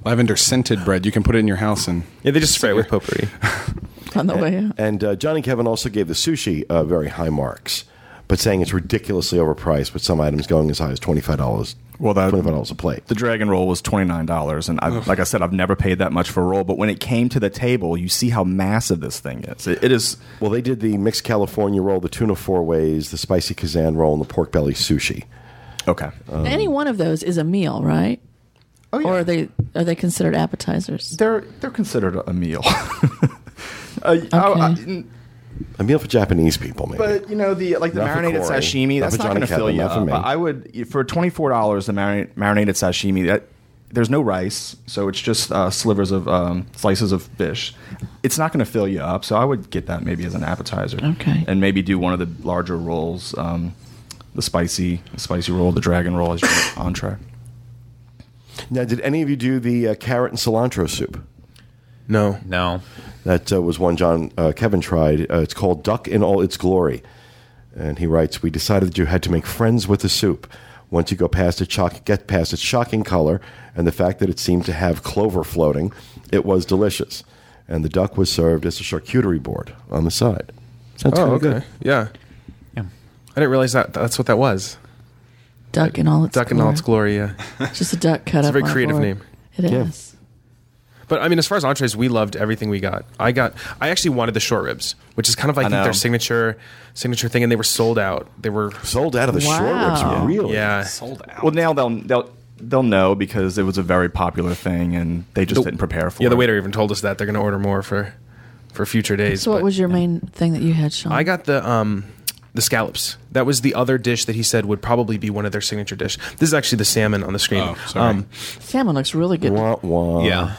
lavender scented bread. You can put it in your house and
yeah. They just spray it with potpourri.
on the way out.
And uh, John and Kevin also gave the sushi uh, very high marks, but saying it's ridiculously overpriced, with some items going as high as twenty five dollars.
Well, that-
twenty five dollars a plate.
The dragon roll was twenty nine dollars, and I, like I said, I've never paid that much for a roll. But when it came to the table, you see how massive this thing is. It, it is.
Well, they did the mixed California roll, the tuna four ways, the spicy Kazan roll, and the pork belly sushi.
Okay.
Any one of those is a meal, right?
Oh, yeah.
Or are they are they considered appetizers?
they're they're considered a meal. Uh, I- I-
A meal for Japanese people, maybe.
but you know the like the
Not
marinated
Corey.
sashimi.
Not
That's
for
not going to fill you
not for
up.
me.
I would for twenty four dollars the marinated sashimi. That there's no rice, so it's just uh, slivers of um, slices of fish. It's not going to fill you up, so I would get that maybe as an appetizer.
Okay.
and maybe do one of the larger rolls, um, the spicy, the spicy roll, the dragon roll as your entree.
now, did any of you do the uh, carrot and cilantro soup?
No,
No,
That uh, was one John uh, Kevin tried. Uh, it's called Duck in All Its Glory. And he writes, We decided that you had to make friends with the soup. Once you go past it, shock, get past its shocking color and the fact that it seemed to have clover floating, it was delicious. And the duck was served as a charcuterie board on the side. Sounds
oh, okay,
good.
yeah.
Yeah.
I didn't realize that that's what that was.
Duck in all its
Duck in all its glory. Yeah,
Just a duck cut
It's a very creative
board.
name.
It is.
Yeah.
But I mean, as far as entrees, we loved everything we got. I got. I actually wanted the short ribs, which is kind of like
I
I their signature signature thing, and they were sold out. They were
Sold out of the short ribs,
Wow.
really?
yeah.
Sold out.
Well, now they'll they'll they'll know because it was a very popular thing, and they just
The-
didn't prepare for it.
Yeah,
it.
the waiter even told us that they're going to order more for for future days.
So what
but
was your main thing that you had, Sean?
I got the um the scallops. That was the other dish that he said would probably be one of their signature dish. This is actually the salmon on the screen.
Oh, sorry.
Um,
salmon looks really good.
Wah, wah.
Yeah.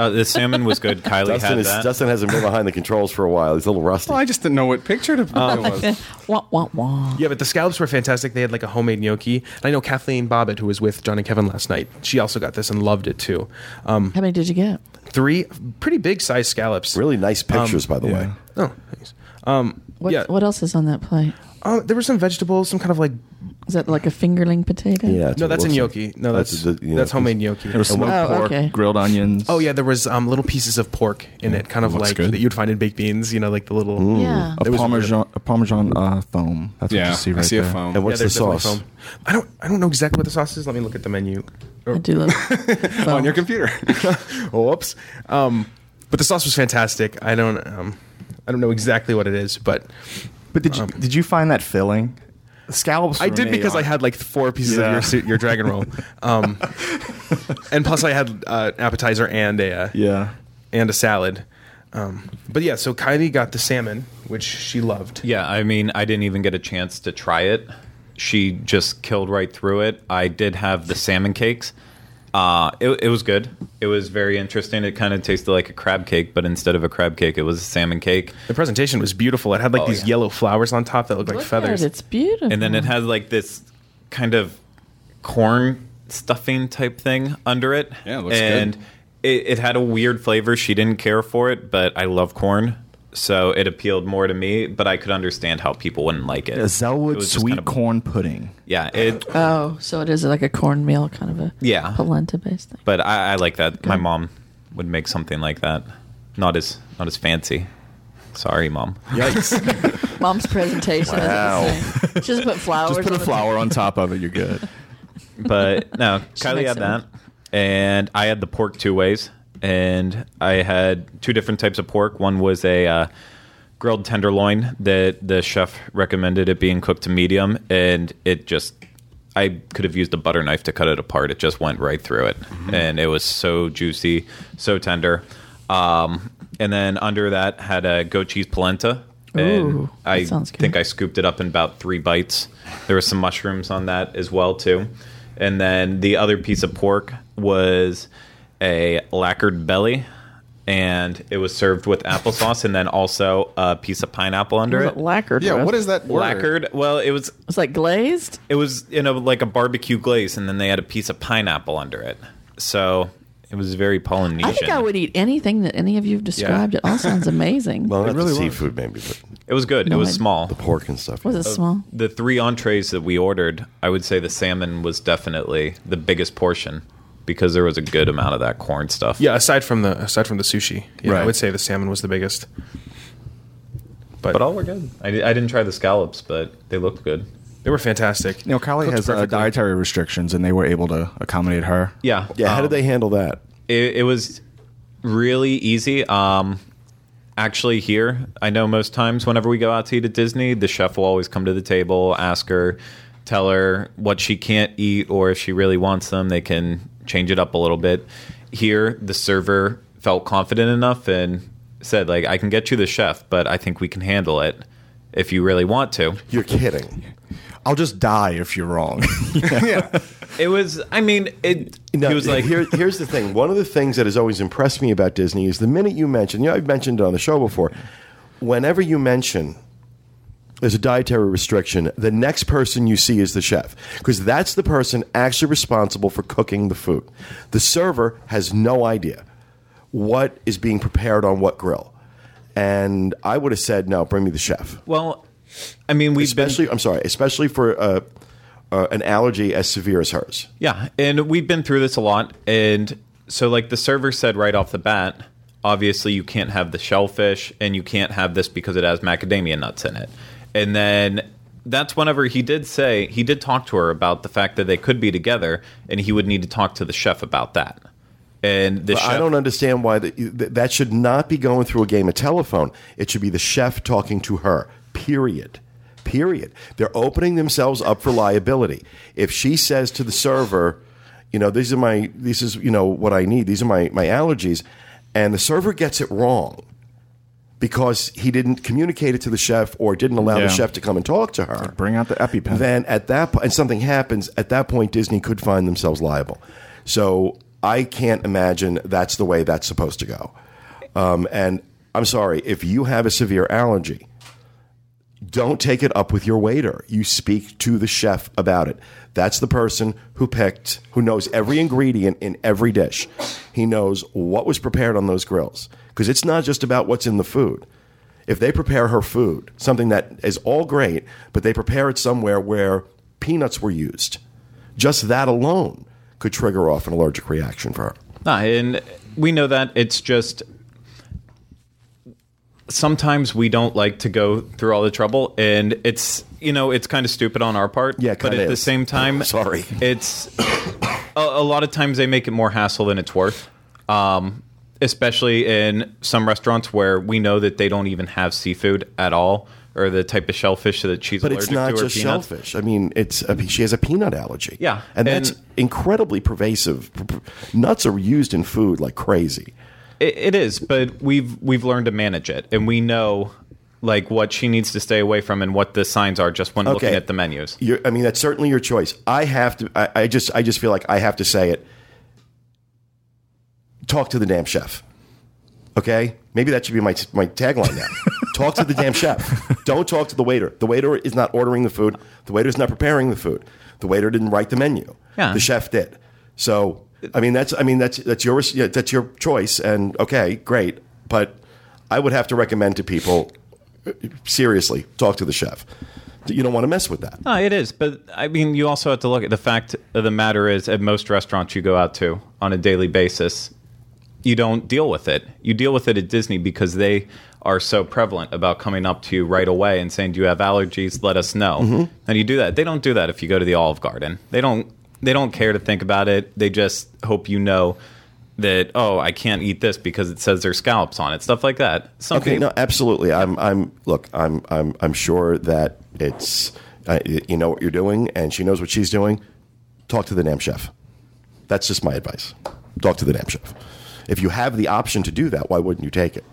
Uh, the salmon was good. Kylie
Dustin,
had
is,
that.
Dustin hasn't been behind the controls for a while. He's a little rusty.
well, I just didn't know what picture to put it was.
wah, wah, wah.
yeah, but the scallops were fantastic. They had like a homemade gnocchi. And I know Kathleen Bobbitt, who was with John and Kevin last night, she also got this and loved it too. Um,
How many did you get?
three pretty big size scallops.
really nice pictures, by the
yeah.
way.
Oh, thanks. Um,
What,
yeah.
what else is on that plate?
Uh, there were some vegetables, some kind of like
Is that like a fingerling potato?
Yeah, that's
no,
what
that's
it
a
looks
gnocchi. No, that's
That's the- you know,
that's homemade gnocchi.
There was smoked
Oh,
pork,
okay.
grilled onions.
Oh yeah, there was um, little pieces of pork in it, kind of
Looks
like
good.
that you'd find in baked beans. You know, like the little.
Yeah.
a
It was
parmesan, a parmesan uh, foam. That's what
Yeah,
you see
I
right
see a
there.
foam.
And what's
Yeah,
the
there's definitely
sauce?
foam. I don't. I don't know exactly what the sauce is. Let me look at the menu.
I do love
on your computer.
Whoops. Um, but the sauce was fantastic. I don't. Um, I don't know exactly what it is, but
But did you did you find that filling? Scallops.
I did
me
because I had like four pieces
Yeah.
of your su- your dragon roll, um, and plus I had uh, appetizer and a uh,
Yeah.
and a salad. Um, but yeah, so Kylie got the salmon, which she loved.
Yeah, I mean, I didn't even get a chance to try it. She just killed right through it. I did have the salmon cakes. Uh, it, it was good. It was very interesting. It kind of tasted like a crab cake, but instead of a crab cake, it was a salmon cake.
The presentation was beautiful. It had like
Oh,
these
yeah.
yellow flowers on top that looked like
Look
feathers.
It. It's beautiful.
And then it had like this kind of corn stuffing type thing under it.
Yeah, it looks
and
good.
It, it had a weird flavor. She didn't care for it, but I love corn. So it appealed more to me, but I could understand how people wouldn't like it.
A
It
Zellwood
was just
sweet
kind of-
corn pudding.
Yeah, it
oh, so it is like a cornmeal kind of a
Yeah.
polenta based thing.
But I, I like that. My mom would make something like that. Not as not as fancy. Sorry, mom.
Yikes!
Mom's presentation.
Wow.
Wow. Just put flowers.
Just put
on
a
the-
flower on top of it. You're good.
But no, Kylie had
it.
that, and I had the pork two ways, and I had two different types of pork. One was a uh, grilled tenderloin that the chef recommended it being cooked to medium, and it just. I could have used a butter knife to cut it apart. It just went right through it, and it was so juicy, so tender. Um, and then under that had a goat cheese polenta, and
Ooh,
I
sounds good.
think I scooped it up in about three bites. There was some mushrooms on that as well too, and then the other piece of pork was a lacquered belly, and it was served with applesauce, and then also a piece of pineapple under it.
it lacquered?
yeah,
Russ?
what is that word?
Lacquered. Well, it was
It's like glazed.
it was you know like a barbecue glaze, and then they had a piece of pineapple under it. So it was very Polynesian.
I think I would eat anything that any of you have described. It all sounds amazing.
Well, not
really
the
was.
seafood, maybe, but
It was good.
No,
it was
I-
small.
the pork and stuff.
was it uh, small?
the three entrees that we ordered, I would say the salmon was definitely the biggest portion because there was a good amount of that corn stuff.
Yeah, aside from the aside from the sushi, yeah, I would say the salmon was the biggest. But,
But all were good. I, I didn't try the scallops, but they looked good.
they were fantastic.
You know, Kylie
Cooked
has uh, dietary restrictions, and they were able to accommodate her.
Yeah.
Yeah, how
um,
did they handle that?
It, it was really easy. Um, actually, here, I know most times whenever we go out to eat at Disney, the chef will always come to the table, ask her, tell her what she can't eat, or if she really wants them, they can change it up a little bit. Here, the server felt confident enough and said, like, I can get you the chef, but I think we can handle it if you really want to.
You're kidding.
I'll just die if you're wrong.
It was, I mean, it.
No,
he was like,
here, here's the thing. One of the things that has always impressed me about Disney is the minute you mention, you know, I've mentioned it on the show before, whenever you mention there's a dietary restriction, the next person you see is the chef because that's the person actually responsible for cooking the food. The server has no idea what is being prepared on what grill. And I would have said, no, bring me the chef.
well, I mean, we've been.
Especially, I'm sorry, especially for uh, uh, an allergy as severe as hers.
Yeah, and we've been through this a lot. And so, like the server said right off the bat, obviously you can't have the shellfish and you can't have this because it has macadamia nuts in it. And then that's whenever he did say, he did talk to her about the fact that they could be together and he would need to talk to the chef about that. and the.
I don't understand why the, that should not be going through a game of telephone. It should be the chef talking to her. Period. Period. They're opening themselves up for liability. If she says to the server, you know, these are my, this is you know what I need. These are my my allergies, and the server gets it wrong because he didn't communicate it to the chef or didn't allow
Yeah.
the chef to come and talk to her.
Bring out the EpiPen.
Then at that point, and something happens, at that point, Disney could find themselves liable. So I can't imagine that's the way that's supposed to go. Um, and I'm sorry, if you have a severe allergy, don't take it up with your waiter. You speak to the chef about it. That's the person who picked, who knows every ingredient in every dish. He knows what was prepared on those grills. Because it's not just about what's in the food. If they prepare her food, something that is all great, but they prepare it somewhere where peanuts were used, just that alone could trigger off an allergic reaction for her.
Nah, and we know that it's just sometimes we don't like to go through all the trouble, and it's you know it's kind of stupid on our part.
Yeah,
but at the same time,
Sorry.
it's a, a lot of times they make it more hassle than it's worth. Um, especially in some restaurants where we know that they don't even have seafood at all, or the type of shellfish that she's
But
allergic
it's not
to,
just shellfish. I mean, it's I mean, she has a peanut allergy.
Yeah,
and,
and-
that's incredibly pervasive. Nuts are used in food like crazy.
It, it is, but we've we've learned to manage it, and we know like what she needs to stay away from and what the signs are just when looking at the menus.
You're, I mean, that's certainly your choice. I have to. I, I just. I just feel like I have to say it. Talk to the damn chef. Okay, maybe that should be my my tagline now. talk to the damn chef. Don't talk to the waiter. The waiter is not ordering the food. The waiter's not preparing the food. The waiter didn't write the menu.
Yeah.
The chef did. So I mean, that's. I mean, that's that's your yeah, that's your choice. And okay, great. But I would have to recommend to people seriously talk to the chef. You don't want to mess with that.
No, it is, but I mean, you also have to look at the fact of the matter is at most restaurants you go out to on a daily basis, you don't deal with it. You deal with it at Disney because they are so prevalent about coming up to you right away and saying, "Do you have allergies? Let us know." Mm-hmm. And you do that. They don't do that if you go to the Olive Garden. They don't. They don't care to think about it. They just hope you know that oh, I can't eat this because it says there's scallops on it. Stuff like that. Some
Okay,
people-
no, absolutely. I'm, I'm. Look, I'm, I'm, I'm sure that it's, uh, you know what you're doing, and she knows what she's doing. Talk to the damn chef. That's just my advice. Talk to the damn chef. If you have the option to do that, why wouldn't you take it?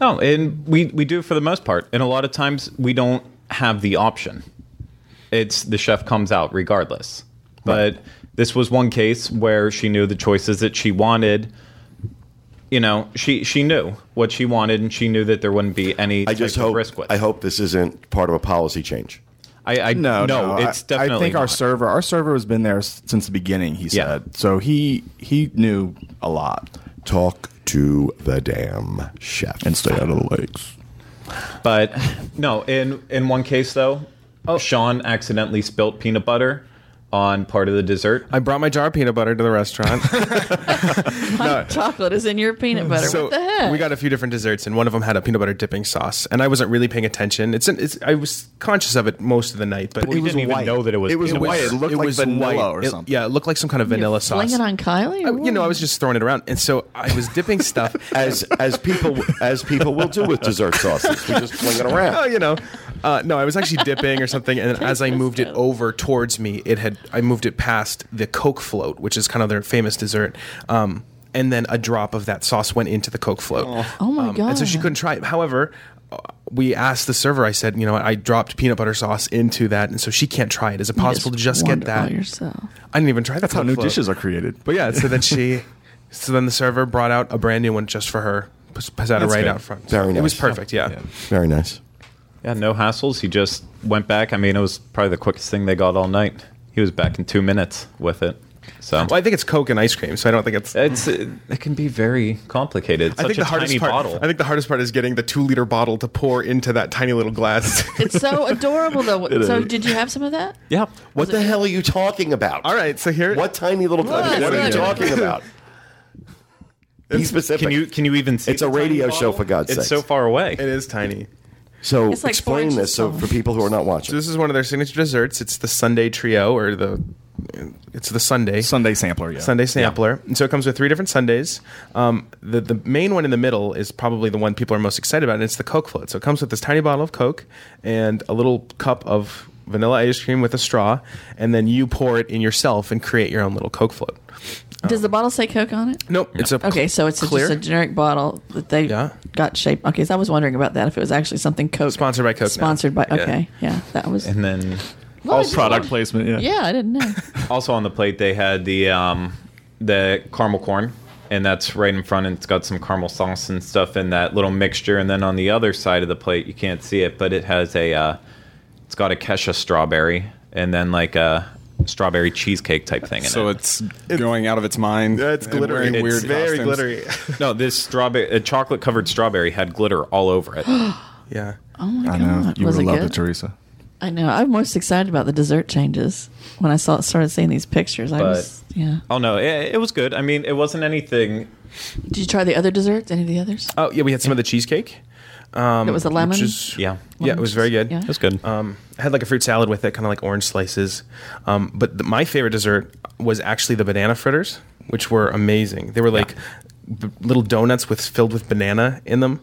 No, and we we do for the most part, and a lot of times we don't have the option. It's the chef comes out regardless. But this was one case where she knew the choices that she wanted. You know, she she knew what she wanted, and she knew that there wouldn't be any
I just hope.
risk with.
I hope this isn't part of a policy change.
I, I
No, no,
it's definitely.
I think our server, our server has been there since the beginning. He
Yeah.
said so. He he knew a lot
Talk to the damn chef.
and stay out of the lakes.
But no, in in one case though,
Oh.
Sean accidentally spilt peanut butter on part of the dessert.
I brought my jar of peanut butter to the restaurant.
My chocolate is in your peanut butter.
so
what the heck?
we got a few different desserts, and one of them had a peanut butter dipping sauce. And I wasn't really paying attention. It's, an, it's I was conscious of it most of the night, but
we
it was
didn't even know that it was.
It was
peanut
white.
butter.
It looked like vanilla or
It-
something.
yeah, it looked like some kind of vanilla sauce.
Fling it on Kylie?
I- you know, I was just throwing it around, and so I was dipping stuff.
as as people as people will do with dessert sauces. We just fling it around.
oh, you know, uh, no, I was actually dipping or something, and as I moved it over towards me, it had I moved it past the Coke float, which is kind of their famous dessert. Um, and then a drop of that sauce went into the Coke float.
Oh my
Um, And so she couldn't try it. However, uh, we asked the server. I said, you know, I dropped peanut butter sauce into that, and so she can't try it. Is it possible to just get that?
yourself.
I didn't even try.
That's how new dishes are created.
But yeah, so then she, so then the server brought out a brand new one just for her. Put put that right
good.
out front.
Very nice.
It was
nice.
perfect. Yeah.
Very nice.
Yeah, no hassles. He just went back. I mean, it was probably the quickest thing they got all night. He was back in two minutes with it. So
Well, I think it's Coke and ice cream, so I don't think it's.
it's it, it can be very complicated. It's
I
such
think
a
the hardest
tiny
part.
bottle.
I think the hardest part is getting the two liter bottle to pour into that tiny little glass.
It's so adorable, though. so, did you have some of that?
yeah.
What the hell are you talking about?
All right, so here.
What tiny little?
What?
what are you talking about? Be specific.
Can you can you even see?
It's a
the tiny
radio show, for God's sake.
It's
sakes.
so far away.
It is tiny.
So
It's like four
explain
inches
this so
tall.
for people who are not
So
watching.
this is one of their signature desserts. It's the Sunday Trio or the it's the Sunday.
Sunday sampler. Yeah.
Sunday sampler. And so it comes with three different Sundays. Um, the the main one in the middle is probably the one people are most excited about, and it's the Coke float. So it comes with this tiny bottle of Coke and a little cup of vanilla ice cream with a straw, and then you pour it in yourself and create your own little Coke float.
Does the bottle say Coke on it?
Nope, it's a
Okay, so it's a-
clear.
just a generic bottle that they
Yeah.
got shaped. Okay, so I was wondering about that if it was actually something Coke
Sponsored by Coke now.
Sponsored by.
Yeah.
Okay, yeah, that was.
And then
Well, I just
Product
wondered-
placement. Yeah.
Yeah, I didn't know.
also on the plate they had the um, the caramel corn, and that's right in front. And it's got some caramel sauce and stuff in that little mixture. And then on the other side of the plate, you can't see it, but it has a uh, it's got a Kesha strawberry, and then like a strawberry cheesecake type thing in
So
it.
it's going out of its mind.
Yeah, it's
and
glittery. It's
weird
very
costumes.
glittery.
no, this strawberry, a chocolate covered strawberry had glitter all over it.
yeah.
Oh my
I
god,
know. You
was
would
it
love
good?
it, Teresa.
I know. I'm most excited about the dessert changes when I saw started seeing these pictures. I
But-
was yeah.
oh no, it, it was good. I mean, it wasn't anything.
Did you try the other desserts? Any of the others?
Oh yeah, we had some of the cheesecake. Um,
It was a lemon?
which is-
Yeah,
yeah, it was very good.
Yeah.
it was good.
Um, I had like a fruit salad with it, kind of like orange slices. Um, but the, my favorite dessert was actually the banana fritters, which were amazing. They were like b- little donuts with filled with banana in them.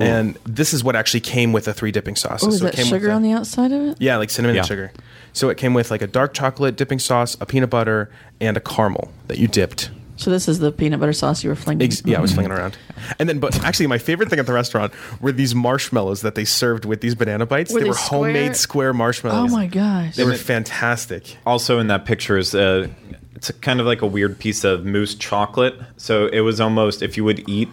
And this is what actually came with the three dipping sauces.
Oh, is
So it
that
came with
sugar
the-
on the outside of it?
Yeah, like cinnamon
Yeah.
and sugar. So it came with like a dark chocolate dipping sauce, a peanut butter, and a caramel that you dipped.
So this is the peanut butter sauce you were flinging.
Ex- yeah, I was flinging around. And then, but actually, my favorite thing at the restaurant were these marshmallows that they served with these banana bites.
Were
they
they
were homemade
square?
square marshmallows.
Oh my gosh!
They were fantastic.
also in that picture is uh, it's a kind of like a weird piece of mousse chocolate. So it was almost if you would eat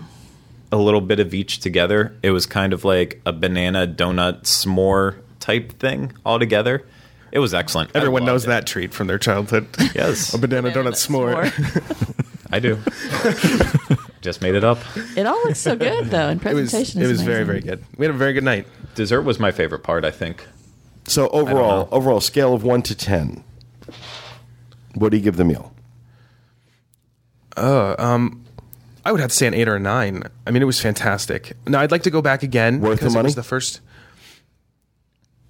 a little bit of each together, it was kind of like a banana donut s'more type thing all together. It was excellent.
Everyone knows
it.
that treat from their childhood.
Yes,
a banana,
Banana
donut s'more.
I do. Just made it up.
It all looks so good though, and
It was
presentation.
it
is
was very very good. We had a very good night.
Dessert was my favorite part. I think.
So overall, overall scale of one to ten, what do you give the meal?
Um, I would have to say an eight or a nine. I mean, it was fantastic. Now I'd like to go back again
Worth the
because it
money?
was the first.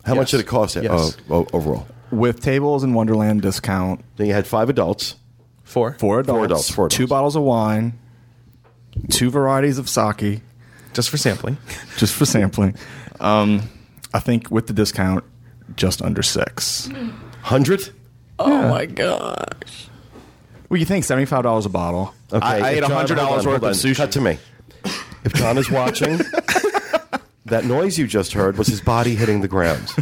How much
Yes.
did it cost?
Yes.
Oh, oh, overall,
With tables and Wonderland discount,
then you had five adults.
Four.
four adults,
adults, four
two bottles of wine, two varieties of sake,
Just for sampling.
just for sampling. Um, I think with the discount, just under six.
Hundred.
Oh my gosh!
Well, you think seventy five dollars a bottle?
Okay,
I, I ate
John-
hundred dollars worth of
on.
sushi.
Cut to me. If John is watching, that noise you just heard was his body hitting the ground.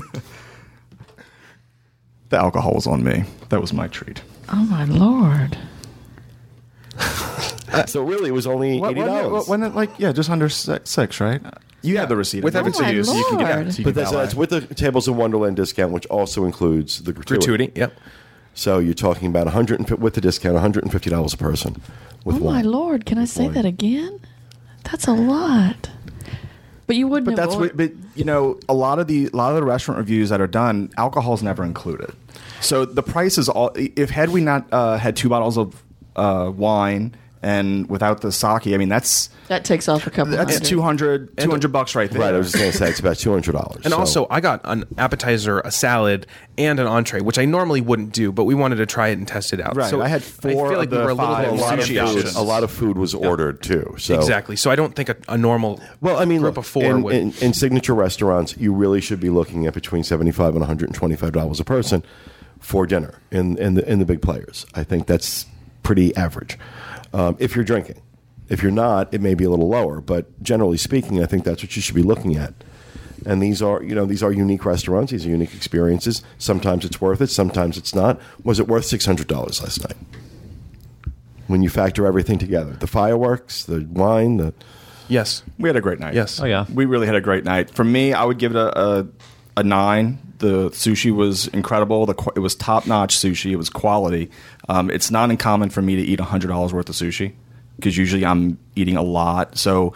The alcohol was on me. That was my treat.
Oh my lord!
so really, it was only
What-
eighty
wasn't it-
dollars.
Wasn't it like yeah, just under six, six right? You have the receipt
With
I
everything
think,
to
you,
use.
you can get
Lord.
so you
But
can
that's,
valet.
that's with the Tables of Wonderland discount, which also includes the gratuity.
Gratuity. Yep.
So you're talking about 150 with the discount, 150 dollars a person. With
Oh my
wine.
lord! Can I say
wine.
that again? That's a lot. But you wouldn't.
But that's what. But you know, a lot of the a lot of the restaurant reviews that are done, alcohol's never included. So the price is all. If had we not uh, had two bottles of uh, wine and without the sake, I mean that's
that takes off a couple.
that's
hundred.
200, 200 bucks right there.
Right, I was just going to say it's about two hundred dollars.
And also, I got an appetizer, a salad, and an entree, which I normally wouldn't do, but we wanted to try it and test it out.
Right,
So
I had four I
feel like
of
we were a little
five
bit
a lot of food, a lot of food was ordered too. So
Exactly. So I don't think a, a normal
Well, I mean,
group
look,
of four
in,
would.
in, in signature restaurants, you really should be looking at between seventy-five and one hundred and twenty-five dollars a person for dinner in in the in the big players. I think that's pretty average. Um, if you're drinking, if you're not, it may be a little lower. But generally speaking, I think that's what you should be looking at. And these are, you know, these are unique restaurants. These are unique experiences. Sometimes it's worth it. Sometimes it's not. Was it worth six hundred dollars last night? When you factor everything together, the fireworks, the wine, the
yes.
we had a great night.
Yes.
Oh yeah.
we really had a great night. For me, I would give it a a, a nine. The sushi was incredible. The it was top notch sushi. It was quality. Um, it's not uncommon for me to eat hundred dollars worth of sushi because usually I'm eating a lot. So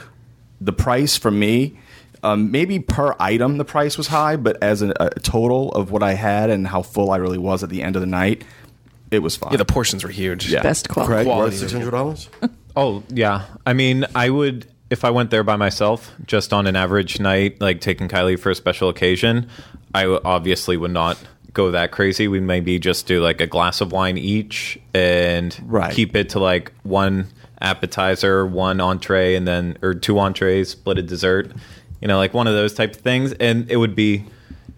the price for me. Um, maybe per item the price was high, but as a, a total of what I had and how full I really was at the end of the night, it was fine.
Yeah, the portions were huge.
Yeah.
best quality.
Craig
Quality
worth six hundred dollars.
Oh yeah. I mean, I would if I went there by myself, just on an average night, like taking Kylie for a special occasion. I obviously would not go that crazy. We maybe just do like a glass of wine each and
Right.
keep it to like one appetizer, one entree, and then or two entrees, split a dessert. You know, like one of those type of things, and it would be,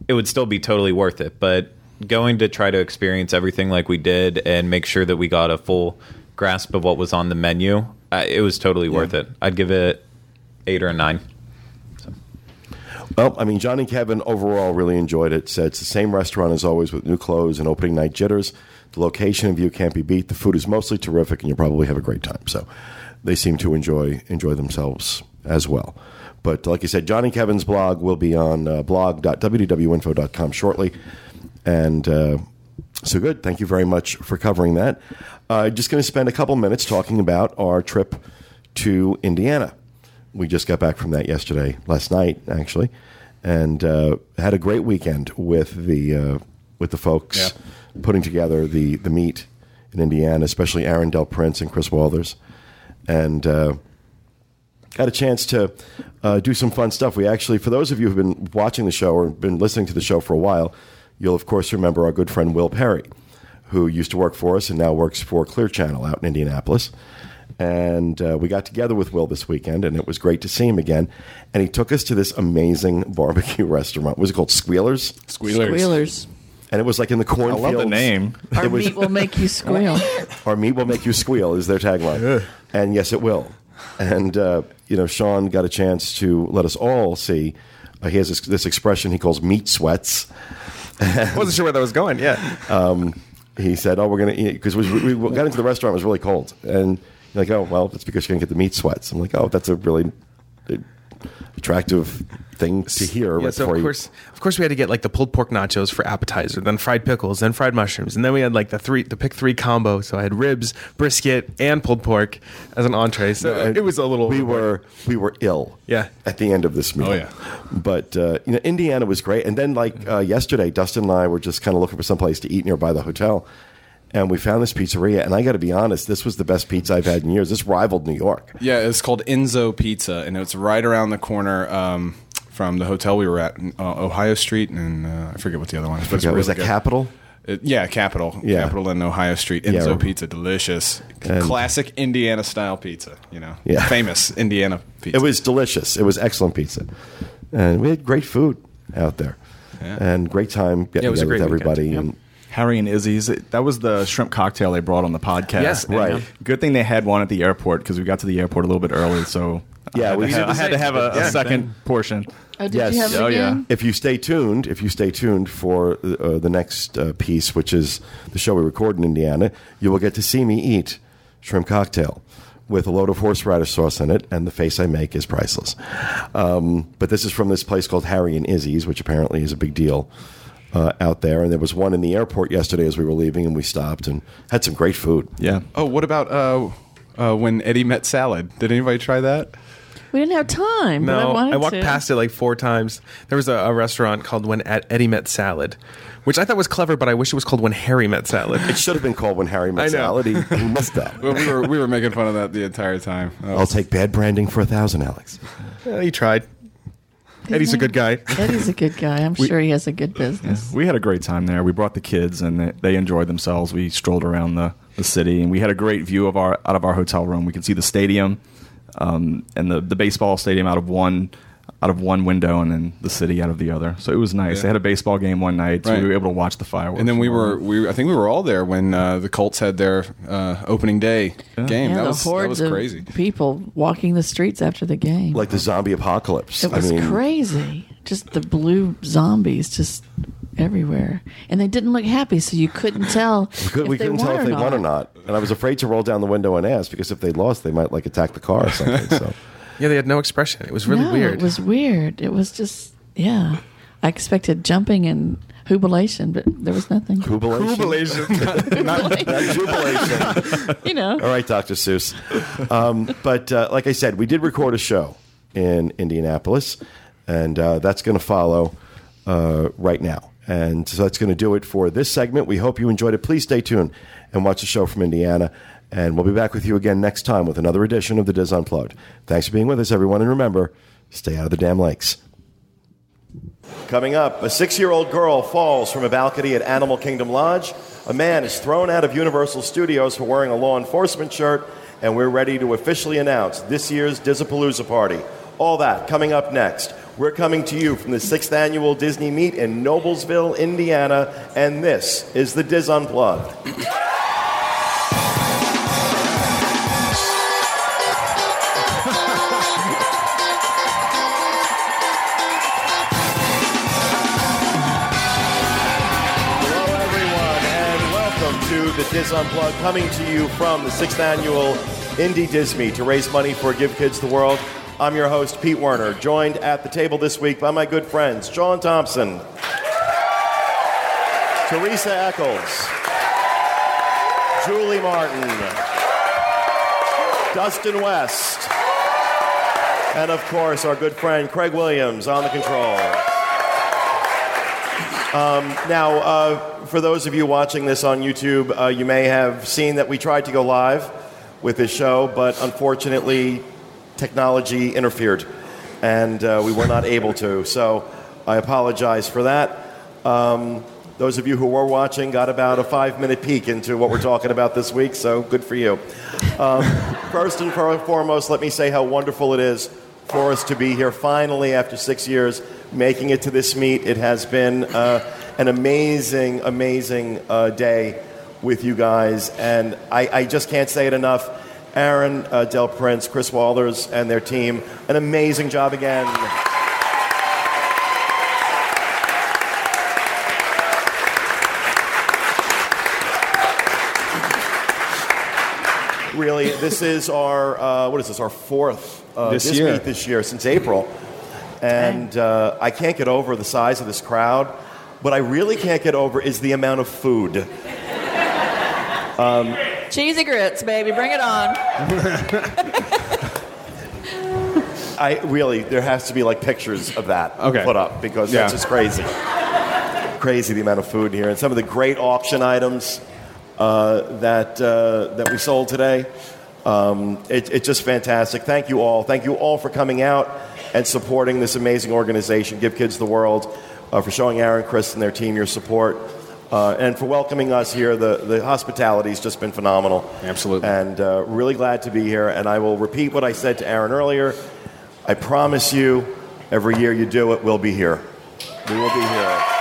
it would still be totally worth it. But going to try to experience everything like we did and make sure that we got a full grasp of what was on the menu, uh, it was totally worth it. I'd give it eight or a nine.
Well, I mean, John and Kevin overall really enjoyed it. Said it's the same restaurant as always with new clothes and opening night jitters. The location and view can't be beat. The food is mostly terrific, and you'll probably have a great time. So they seem to enjoy enjoy themselves as well. But like I said, John and Kevin's blog will be on uh, blog.wdwinfo.com shortly. And uh, so good. Thank you very much for covering that. Uh, just going to spend a couple minutes talking about our trip to Indiana. We just got back from that yesterday, last night actually, and uh, had a great weekend with the uh, with the folks
Yeah.
putting together the the meet in Indiana, especially Aaron Del Prince and Chris Walters, and uh, got a chance to uh, do some fun stuff. We actually, for those of you who've been watching the show or been listening to the show for a while, you'll of course remember our good friend Will Perry, who used to work for us and now works for Clear Channel out in Indianapolis. And uh, we got together with Will this weekend, and it was great to see him again. And he took us to this amazing barbecue restaurant. What was it called? Squealers?
Squealers.
Squealers.
And it was like in the
I
cornfields.
love the name.
Our
It was-
meat will make you squeal.
Our meat will make you squeal is their tagline. And yes, it will. And, uh, you know, Sean got a chance to let us all see. Uh, he has this, this expression he calls meat sweats.
I wasn't sure where that was going. Yeah.
He said, "Oh, we're going to eat because we, we got into the restaurant. It was really cold, and you're like, oh, well, that's because you're going to get the meat sweats." I'm like, "Oh, that's a really uh, attractive thing to hear."
Yeah,
right
so
before
of
you-
course, of course, we had to get like the pulled pork nachos for appetizer, then fried pickles, then fried mushrooms, and then we had like the three, the pick three combo. So I had ribs, brisket, and pulled pork as an entree. So
And
it was a little.
We were we were ill.
Yeah.
At the end of this meal.
Oh, yeah.
But uh, you know, Indiana was great. And then like uh, yesterday, Dustin and I were just kind of looking for someplace to eat nearby the hotel, and we found this pizzeria. And I got to be honest, this was the best pizza I've had in years. This rivaled New York.
Yeah, it's called Enzo Pizza, and it's right around the corner um, from the hotel we were at, uh, Ohio Street, and uh, I forget what the other one is. But
Yeah, was
really
that
good.
Capitol?
It- yeah, Capitol.
Yeah.
Capitol and Ohio Street. Enzo
Yeah.
Pizza, delicious,
And-
classic Indiana style pizza. You know,
Yeah.
famous Indiana pizza.
It was delicious. It was excellent pizza, and we had great food out there,
Yeah.
and great time getting
Yeah,
together with everybody.
weekend.
And
Harry and Izzy's. That was the shrimp cocktail they brought on the podcast.
Yes,
right.
Good thing they had one at the airport because we got to the airport a little bit early. So
Yeah,
I had,
we
to, have, I had to have a, a
Yeah.
second portion.
Oh, did
Yes.
you have it
Oh, yeah.
if you stay tuned, if you stay tuned for uh, the next uh, piece, which is the show we record in Indiana, you will get to see me eat shrimp cocktail with a load of horseradish sauce in it, and the face I make is priceless. Um, but this is from this place called Harry and Izzy's, which apparently is a big deal uh, out there. And there was one in the airport yesterday as we were leaving, and we stopped and had some great food.
Yeah.
oh, what about uh, uh, when Eddie met salad? Did anybody try that?
We didn't have time. but I,
No,
wanted
I, walked
to.
past it like four times. There was a, a restaurant called When Ed- Eddie Met Salad, which I thought was clever, but I wish it was called When Harry Met Salad.
It should have been called When Harry Met Salad. He, he missed that.
Well, we were we were making fun of that the entire time. Oh,
I'll take bad branding for a thousand, Alex.
Yeah, he tried. Eddie's a good guy.
Eddie's a good guy. I'm sure he has a good business.
We had a great time there. We brought the kids, and they, they enjoyed themselves. We strolled around the, the city, and we had a great view of our out of our hotel room. We could see the stadium, um, and the, the baseball stadium out of one out of one window, and then the city out of the other. So it was nice.
Yeah.
They had a baseball game one night, so
Right.
we were able to watch the fireworks.
and then we were we I think we were all there when uh, the Colts had their uh, opening day game.
Yeah,
that
the
was that
hordes
was
of
crazy.
people walking the streets after the game.
Like the zombie apocalypse.
it was
I mean,
crazy. Just the blue zombies just everywhere, and they didn't look happy, so you couldn't tell.
We, could,
if
we
they
couldn't tell if
or
they won or not, and I was afraid to roll down the window and ask because if they lost, they might like attack the car or something. So
Yeah, they had no expression. It was really
no,
weird.
It was weird. It was just yeah. I expected jumping and jubilation, but there was nothing.
jubilation, jubilation.
you know.
All right, Dr. Seuss. Um, but uh, like I said, we did record a show in Indianapolis, and uh, that's going to follow uh, right now. And so that's going to do it for this segment. We hope you enjoyed it. Please stay tuned and watch the show from Indiana. And we'll be back with you again next time with another edition of the Diz Unplugged. Thanks for being with us, everyone. And remember, stay out of the damn lakes. Coming up, a six year old girl falls from a balcony at Animal Kingdom Lodge. A man is thrown out of Universal Studios for wearing a law enforcement shirt. And we're ready to officially announce this year's Dizzapalooza party. All that coming up next. We're coming to you from the sixth annual Disney Meet in Noblesville, Indiana. And this is the Diz Unplugged. Diz Unplugged, coming to you from the sixth annual Indy Disney to raise money for Give Kids the World. I'm your host, Pete Werner, joined at the table this week by my good friends, John Thompson, Teresa Eccles, Julie Martin, Dustin West, and of course, our good friend Craig Williams on the controls. Now, uh, for those of you watching this on YouTube, uh, you may have seen that we tried to go live with this show, but unfortunately, technology interfered, and uh, we were not able to. So I apologize for that. Um, those of you who were watching got about a five minute peek into what we're talking about this week, so good for you. Um, first and foremost, let me say how wonderful it is for us to be here finally after six years making it to this meet. It has been uh, an amazing, amazing uh, day with you guys, and I, I just can't say it enough. Aaron uh, Del Prince, Chris Walters, and their team, an amazing job again. Really, this is our uh, what is this? Our fourth uh,
This year.
meet this year since April, and uh, I can't get over the size of this crowd. What I really can't get over is the amount of food.
Cheesy grits, baby, bring it on.
I really, there has to be like pictures of that
Okay.
put up because
Yeah.
that's just crazy. crazy the amount of food here and some of the great auction items uh, that uh, that we sold today. Um, it, it's just fantastic. Thank you all. Thank you all for coming out and supporting this amazing organization, Give Kids the World, uh, for showing Aaron, Chris, and their team your support. Uh, and for welcoming us here, the, the hospitality has just been phenomenal.
Absolutely.
And uh, really glad to be here. And I will repeat what I said to Aaron earlier. I promise you, every year you do it, we'll be here. We will be here.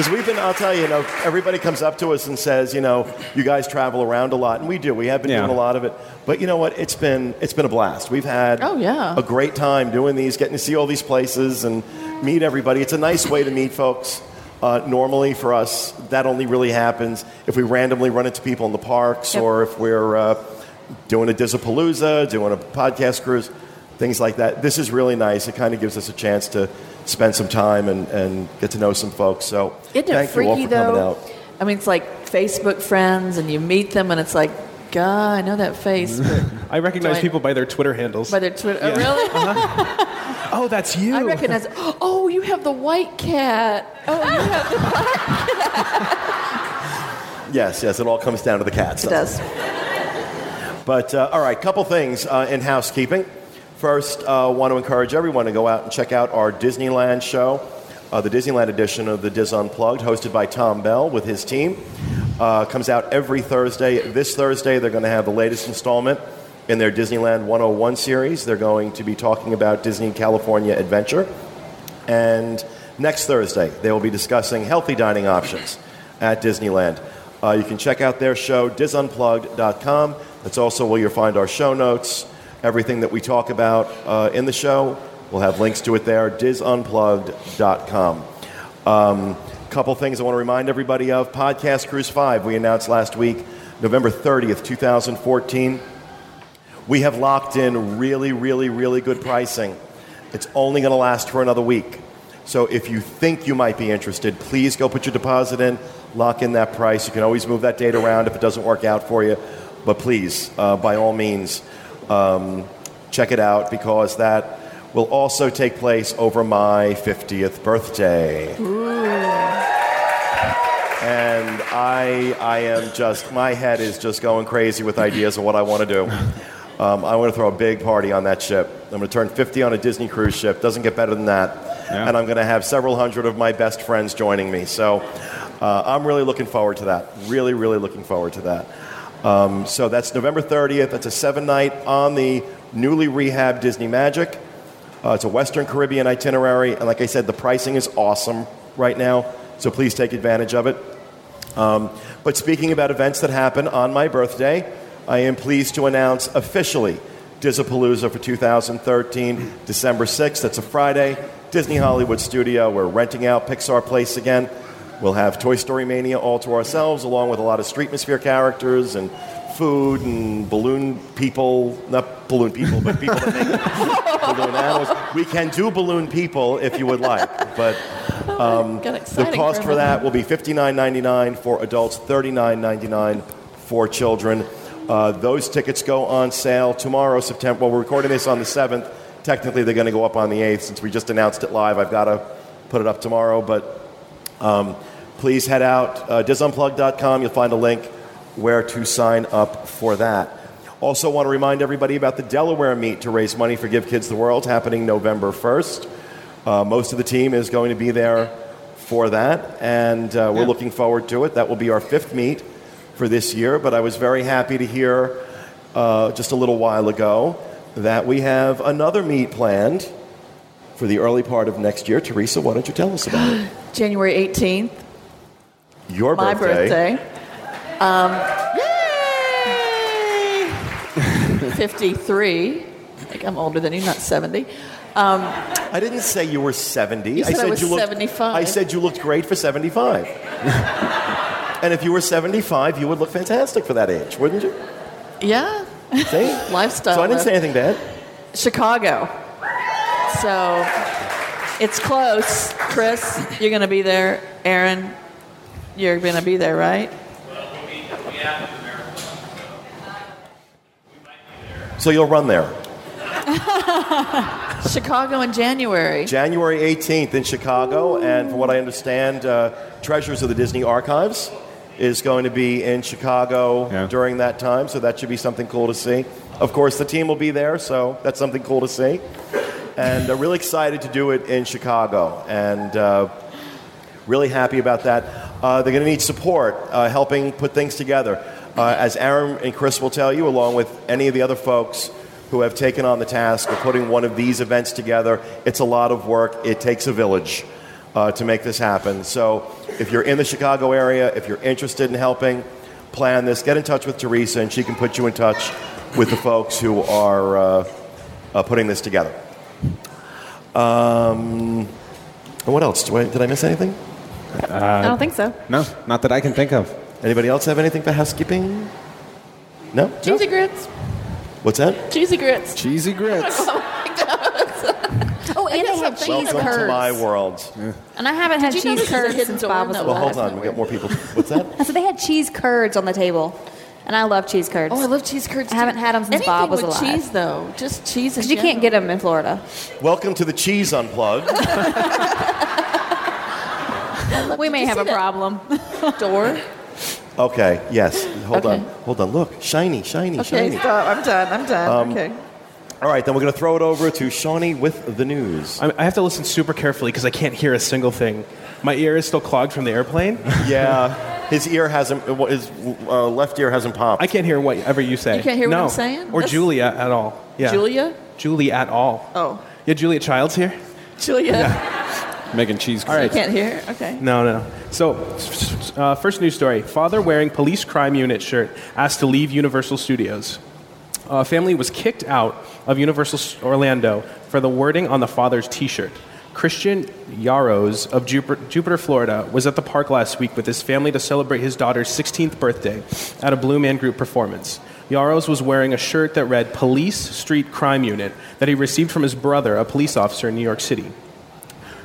Because we've been, I'll tell you, you know, everybody comes up to us and says, you know, you guys travel around a lot, and we do. We have been
Yeah.
doing a lot of it. But you know what? It's been it's been a blast. We've had
Oh, yeah.
a great time doing these, getting to see all these places and meet everybody. It's a nice way to meet folks. Uh, normally, for us, that only really happens if we randomly run into people in the parks
Yep.
or if we're uh, doing a Dizzapalooza, doing a podcast cruise, things like that. This is really nice. It kind of gives us a chance to spend some time and, and get to know some folks. So
Isn't it
thank you all
freaky
for coming out.
I mean, it's like Facebook friends, and you meet them, and it's like, God, I know that face, but
I recognize
I-
people by their Twitter handles.
by their Twitter. Oh, really?
oh, that's you.
I recognize. Oh, you have the white cat. Oh, you have the.
Yes, yes, it all comes down to the cats.
It
doesn't
does.
But uh, all right, couple things uh, in housekeeping. First, uh, want to encourage everyone to go out and check out our Disneyland show, uh, the Disneyland edition of the Diz Unplugged, hosted by Tom Bell with his team. Uh, comes out every Thursday. This Thursday, they're going to have the latest installment in their Disneyland 101 series. They're going to be talking about Disney California Adventure. And next Thursday, they will be discussing healthy dining options at Disneyland. Uh, you can check out their show, dizunplugged.com. That's also where you'll find our show notes, everything that we talk about uh, in the show. We'll have links to it there, dizunplugged.com. Um, couple things I want to remind everybody of. Podcast Cruise 5, we announced last week, November 30th, 2014. We have locked in really, really, really good pricing. It's only going to last for another week. So if you think you might be interested, please go put your deposit in, lock in that price. You can always move that date around if it doesn't work out for you. But please, uh, by all means, um, check it out because that will also take place over my 50th birthday. And I, I am just, my head is just going crazy with ideas of what I want to do. Um, I want to throw a big party on that ship. I'm going to turn 50 on a Disney cruise ship. Doesn't get better than that.
Yeah.
And I'm going to have several hundred of my best friends joining me. So uh, I'm really looking forward to that. Really, really looking forward to that. Um, so that's November 30th. That's a seven night on the newly rehabbed Disney Magic. Uh, it's a Western Caribbean itinerary. And like I said, the pricing is awesome right now. So please take advantage of it. Um, but speaking about events that happen on my birthday, I am pleased to announce officially Dizzapalooza for 2013, December 6th. That's a Friday. Disney Hollywood Studio. We're renting out Pixar Place again. We'll have Toy Story Mania all to ourselves, along with a lot of Streetmosphere characters and food and balloon people. Not balloon people, but people that make balloon animals. We can do balloon people if you would like, but
Got
the cost for that will be $59.99 for adults, $39.99 for children. Uh, those tickets go on sale tomorrow, September. Well, we're recording this on the 7th. Technically, they're going to go up on the 8th since we just announced it live. I've got to put it up tomorrow, but um, please head out uh, dizunplugged.com. You'll find a link where to sign up for that. Also, want to remind everybody about the Delaware meet to raise money for Give Kids the World happening November 1st. Uh, most of the team is going to be there for that, and uh, we're looking forward to it. That will be our fifth meet for this year, but I was very happy to hear uh, just a little while ago that we have another meet planned for the early part of next year. Teresa, why don't you tell us about it?
January 18th,
Your
my
birthday.
birthday. Um, yay! 53. Like I'm older than you, not 70. Um,
I didn't say you were 70.
You said I was
you looked,
75.
I said you looked great for 75. and if you were 75, you would look fantastic for that age, wouldn't you?
yeah,
See?
lifestyle.
So I didn't say anything bad.
Chicago. So it's close. Chris, you're going to be there. Aaron, you're going to be there, right?
So you'll run there.
Chicago in January.
January 18th in Chicago, and from what I understand, uh, Treasures of the Disney Archives is going to be in Chicago
Yeah.
during that time, so that should be something cool to see. Of course, the team will be there, so that's something cool to see. And uh, really excited to do it in Chicago, and uh, really happy about that. Uh, they're going to need support uh, helping put things together. Uh, as Aaron and Chris will tell you, along with any of the other folks who have taken on the task of putting one of these events together, it's a lot of work. It takes a village uh, to make this happen. So if you're in the Chicago area, if you're interested in helping plan this, get in touch with Teresa, and she can put you in touch with the folks who are uh, uh, putting this together. Um, what else? I, did I miss anything?
Uh, I don't think so.
No, not that I can think of.
Anybody else have anything for housekeeping? No?
Cheesy grits.
What's that?
Cheesy grits.
Cheesy grits.
Oh, my god. Oh and they have
something-
cheese
Welcome to
curds.
my world.
And I haven't had
Did you
cheese
this is a
curds
hidden
since? Bob was
No.
Well, hold on. We got more people. What's that?
so they had cheese curds on the table, and I love cheese curds.
Oh, I love cheese curds.
I haven't had them since
Anything
Bob was
with
alive.
cheese, though. Just cheese.
because you can't get them in Florida.
Welcome to the Cheese Unplugged.
We may have a problem.
door.
Okay, yes. Hold
Okay.
on. Hold on. Look. Shiny, shiny,
Okay,
shiny.
stop. I'm done. I'm done. okay.
All right, then we're going to throw it over to Shawnee with the news.
I I have to listen super carefully because I can't hear a single thing. My ear is still clogged from the airplane.
Yeah, his ear hasn't, his uh, left ear hasn't popped.
I can't hear whatever you say.
You can't hear what
no.
I'm saying?
Or
That's-
Julia at all. Yeah.
Julia?
Julie at all.
Oh,
Yeah, Julia Childs here?
Julia.
Making cheese
All right.
You can't hear. Okay.
No, no. So, uh, first news story. Father wearing police crime unit shirt asked to leave Universal Studios. A family was kicked out of Universal Orlando for the wording on the father's t shirt. Christian Yaros of Jupiter, Jupiter, Florida, was at the park last week with his family to celebrate his daughter's 16th birthday at a Blue Man Group performance. Yaros was wearing a shirt that read Police Street Crime Unit that he received from his brother, a police officer in New York City.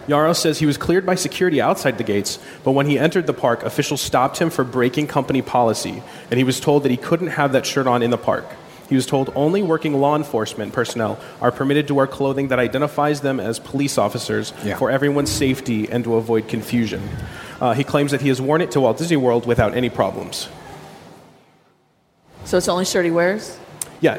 Yaros says he was cleared by security outside the gates, but when he entered the park, officials stopped him for breaking company policy, and he was told that he couldn't have that shirt on in the park. He was told only working law enforcement personnel are permitted to wear clothing that identifies them as police officers
Yeah.
for everyone's safety and to avoid confusion. Uh, he claims that he has worn it to Walt Disney World without any problems.
So it's the only shirt he wears?
Yeah,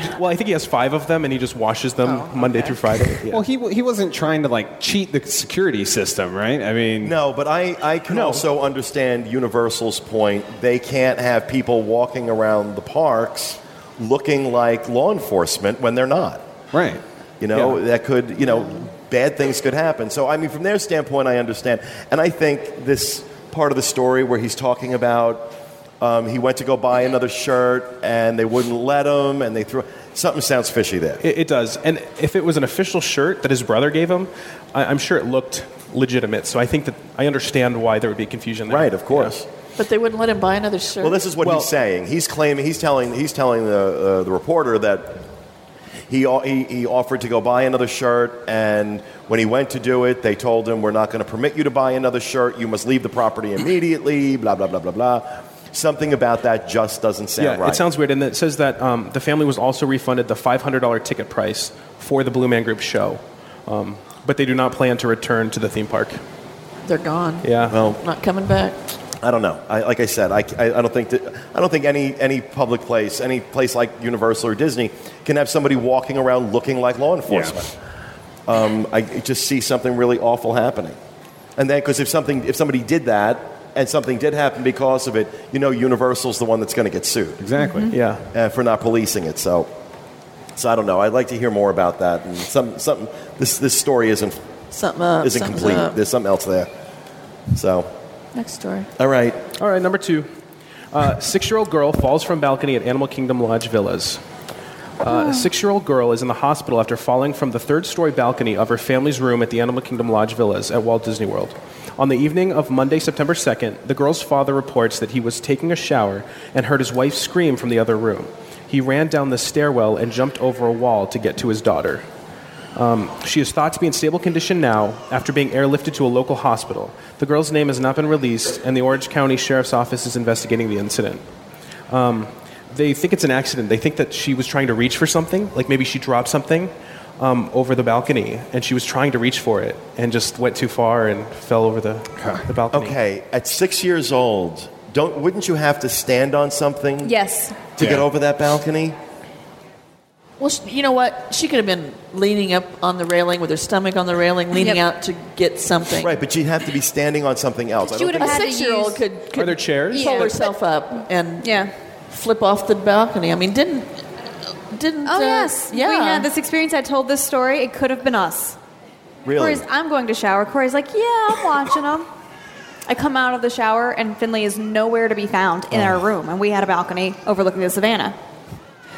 he He, well, I think he has five of them, and he just washes them
Oh,
Monday
okay.
through Friday. Yeah.
Well, he he wasn't trying to like cheat the security system, right? I mean,
No, but I, I can also understand Universal's point. They can't have people walking around the parks looking like law enforcement when they're not.
right?
You know,
Yeah.
that could, you know, bad things could happen. So, I mean, from their standpoint, I understand. And I think this part of the story where he's talking about um, he went to go buy another shirt and they wouldn't let him and they threw something sounds fishy there.
It, it does. And if it was an official shirt that his brother gave him, I, I'm sure it looked legitimate. So I think that I understand why there would be confusion there.
right, of course.
But they wouldn't let him buy another shirt.
Well, this is what
Well-
he's saying. He's claiming he's telling he's telling the uh, the reporter that he, he he offered to go buy another shirt, and when he went to do it, they told him, "We're not going to permit you to buy another shirt. You must leave the property immediately." Blah blah blah blah blah. Something about that just doesn't sound
Yeah,
right.
it sounds weird. And it says that um, the family was also refunded the $500 ticket price for the Blue Man Group show. Um, but they do not plan to return to the theme park.
They're gone.
Yeah.
well,
Not coming back.
I don't know. I, like I said, I, I, I don't think that, I don't think any any public place, any place like Universal or Disney, can have somebody walking around looking like law enforcement. Um, I just see something really awful happening, and then because if something if somebody did that and something did happen because of it, you know, Universal's the one that's going to get sued
Exactly.
Yeah.
uh, for not policing it. So, so I don't know. I'd like to hear more about that. And some some this this story isn't
Something up.
isn't complete.
up.
There's something else there. So,
Next story.
all right.
All right, number two. Uh, six-year-old girl falls from balcony at Animal Kingdom Lodge Villas. Uh, a six-year-old girl is in the hospital after falling from the third-story balcony of her family's room at the Animal Kingdom Lodge Villas at Walt Disney World. On the evening of Monday, September 2nd, the girl's father reports that he was taking a shower and heard his wife scream from the other room. He ran down the stairwell and jumped over a wall to get to his daughter. Um, she is thought to be in stable condition now after being airlifted to a local hospital. The girl's name has not been released, and the Orange County Sheriff's Office is investigating the incident. Um, they think it's an accident. They think that she was trying to reach for something, like maybe she dropped something um, over the balcony, and she was trying to reach for it and just went too far and fell over the, the balcony.
Okay, at six years old, don't wouldn't you have to stand on something
Yes.
to get over that balcony?
Well, sh- you know what? She could have been leaning up on the railing with her stomach on the railing, leaning
Yep.
out to get something.
Right, but you'd have to be standing on something else. I
She
don't
would
think-
A
Had to
six-year-old could, could
Are there chairs?
pull
Yeah.
herself up and
Yeah.
flip off the balcony. I mean, didn't didn't?
Oh
uh,
yes.
yeah.
We had this experience. I told this story. It could have been us.
really.
Corey's, I'm going to shower. Corey's like, yeah, I'm watching them. I come out of the shower and Finley is nowhere to be found in our room, and we had a balcony overlooking the savannah.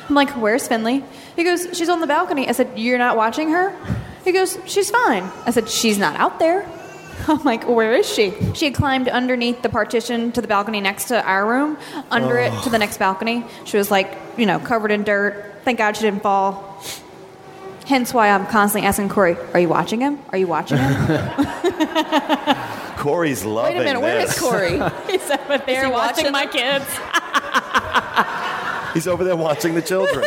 I'm like, where's Finley? He goes, she's on the balcony. I said, you're not watching her? He goes, she's fine. I said, she's not out there. I'm like, where is she? She had climbed underneath the partition to the balcony next to our room, under it to the next balcony. She was like, you know, covered in dirt. Thank God she didn't fall. Hence why I'm constantly asking Corey, are you watching him? Are you watching him?
Corey's loving
Wait a minute, where is
this.
Corey?
He's over there
he
watching
watching
my kids.
He's over there watching the children.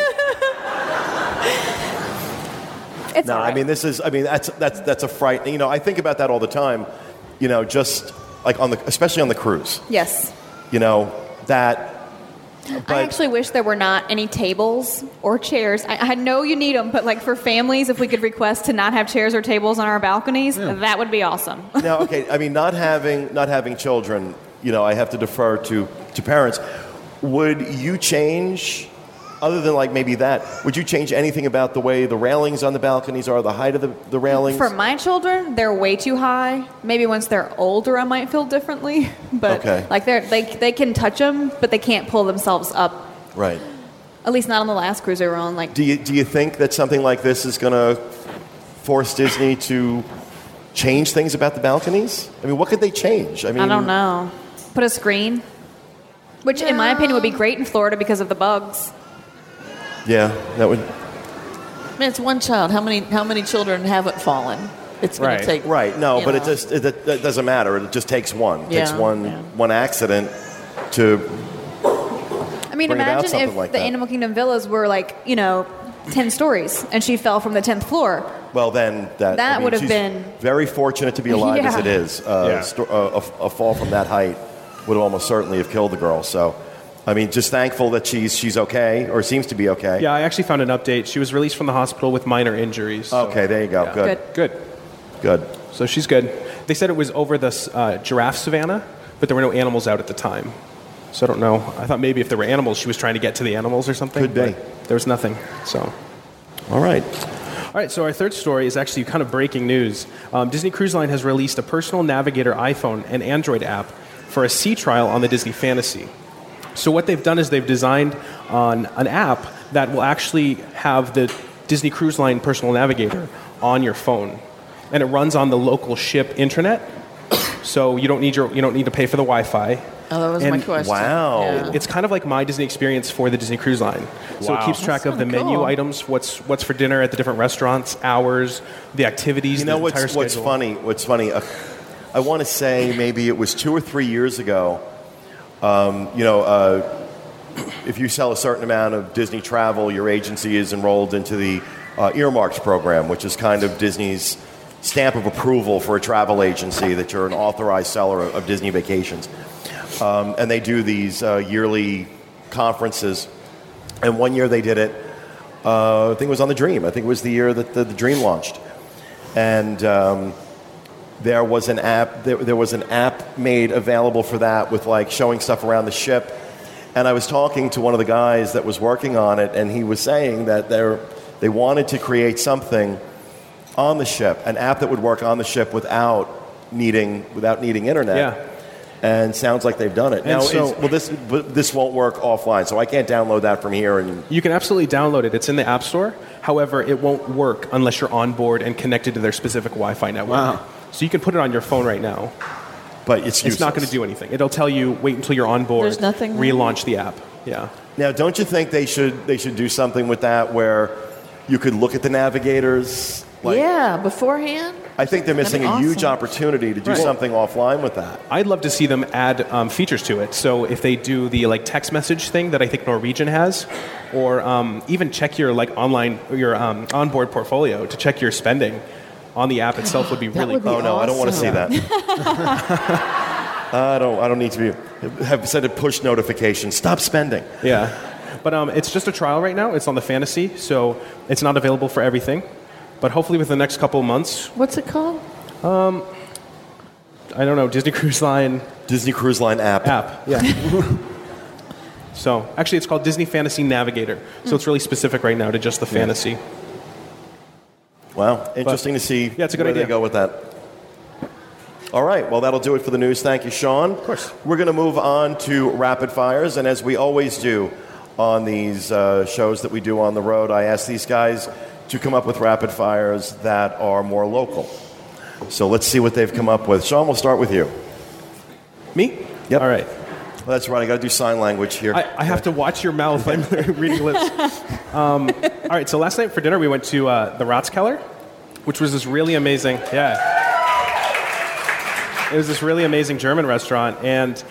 It's
no,
all
I mean this is. I mean that's that's that's a fright. You know, I think about that all the time. You know, just like on the, especially on the cruise.
yes.
You know that. But
I actually wish there were not any tables or chairs. I, I know you need them, but like for families, if we could request to not have chairs or tables on our balconies, that would be awesome.
now, okay. I mean, not having not having children. You know, I have to defer to to parents. Would you change? Other than like maybe that, would you change anything about the way the railings on the balconies are, the height of the, the railings?
For my children, they're way too high. Maybe once they're older, I might feel differently. But
Okay.
like they're they they can touch them, but they can't pull themselves up.
right.
At least not on the last cruise we were on. Like
Do you, do you think that something like this is going to force Disney to change things about the balconies? I mean, what could they change? I mean,
I don't know. Put a screen, which in my opinion would be great in Florida because of the bugs.
Yeah, that would.
I mean, it's one child. How many how many children haven't fallen? It's going
Right.
to take
Right. No,
you
but it just it, it, it doesn't matter. It just takes one. It takes one
yeah.
one accident to.
I mean,
Bring about
imagine
something
if
like
the
that.
Animal Kingdom villas were like, you know, 10 stories and she fell from the 10th floor.
Well, then that
That
I mean,
would have been-
very fortunate to be alive as it is. Uh,
Yeah.
sto- uh, a, a fall from that height would have almost certainly have killed the girl. So, I mean, just thankful that she's she's okay or seems to be okay.
Yeah, I actually found an update. She was released from the hospital with minor injuries. so-
Okay, there you go.
Yeah.
Good.
Good.
Good.
Good.
So she's good. They said it was over the uh, giraffe savanna, but there were no animals out at the time. So I don't know. I thought maybe if there were animals, she was trying to get to the animals or something.
Could be.
but There was nothing. So.
All right.
All right, so our third story is actually kind of breaking news. Um, Disney Cruise Line has released a personal navigator iPhone and Android app for a sea trial on the Disney Fantasy. So what they've done is they've designed on an app that will actually have the Disney Cruise Line personal navigator on your phone, and it runs on the local ship intranet. So you don't need your you don't need to pay for the Wi-Fi.
Oh, that was my question.
Wow.
Yeah.
It's kind of like my Disney experience for the Disney Cruise Line. So it keeps track of the
kinda
menu items, what's what's for dinner at the different restaurants, hours, the activities.
You know
the
what's
entire
what's funny? What's funny? Uh, I want to say maybe it was two or three years ago. Um, you know, uh, if you sell a certain amount of Disney travel, your agency is enrolled into the uh, earmarks program, which is kind of Disney's stamp of approval for a travel agency that you're an authorized seller of, of Disney vacations. Um, and they do these uh, yearly conferences. And one year they did it. Uh, I think it was on the Dream. I think it was the year that the, the Dream launched and um, there was an app there, there was an app made available for that with like showing stuff around the ship and i was talking to one of the guys that was working on it and he was saying that they they wanted to create something on the ship an app that would work on the ship without needing without needing internet
Yeah.
and sounds like they've done it now
so-
well this this won't work offline so i can't download that from here and
You can absolutely download it. It's in the App Store. However, it won't work unless you're on board and connected to their specific Wi-Fi network.
Wow.
So you can put it on your phone right now.
but it's
It's not going to do anything. It'll tell you wait until you're on board.
There's nothing there?
Relaunch the app. Yeah.
Now, don't you think they should they should do something with that where you could look at the navigators? Like,
yeah, beforehand.
I think they're missing
That'd
a huge opportunity to do
Right.
something offline with that.
I'd love to see them add um, features to it. So if they do the like text message thing that I think Norwegian has, or um, even check your like online your um, onboard portfolio to check your spending on the app itself would be really
would be
cool.
Oh no, I don't want to see that. I don't. I don't need to be have sent a push notification. Stop spending.
Yeah. But um, it's just a trial right now. It's on the fantasy, so it's not available for everything. But hopefully, within the next couple of months,
What's it called?
Um, I don't know, Disney Cruise Line
Disney Cruise Line app.
app. Yeah. so actually, it's called Disney Fantasy Navigator. So it's really specific right now to just the fantasy.
Wow, interesting to see.
Yeah, it's a good
where they
idea.
go with that. All right, well, that'll do it for the news. Thank you, Sean. Of
course.
We're going to move on to rapid fires, and as we always do on these uh, shows that we do on the road, I ask these guys to come up with rapid fires that are more local. So let's see what they've come up with. Sean, we'll start with you.
Me?
Yep.
All right.
Well, that's right. I got to do sign language here.
I, I have to watch your mouth. I'm reading lips. Um, all right. So last night for dinner, we went to uh, the Rathskeller, which was this really amazing. Yeah. It was this really amazing German restaurant, and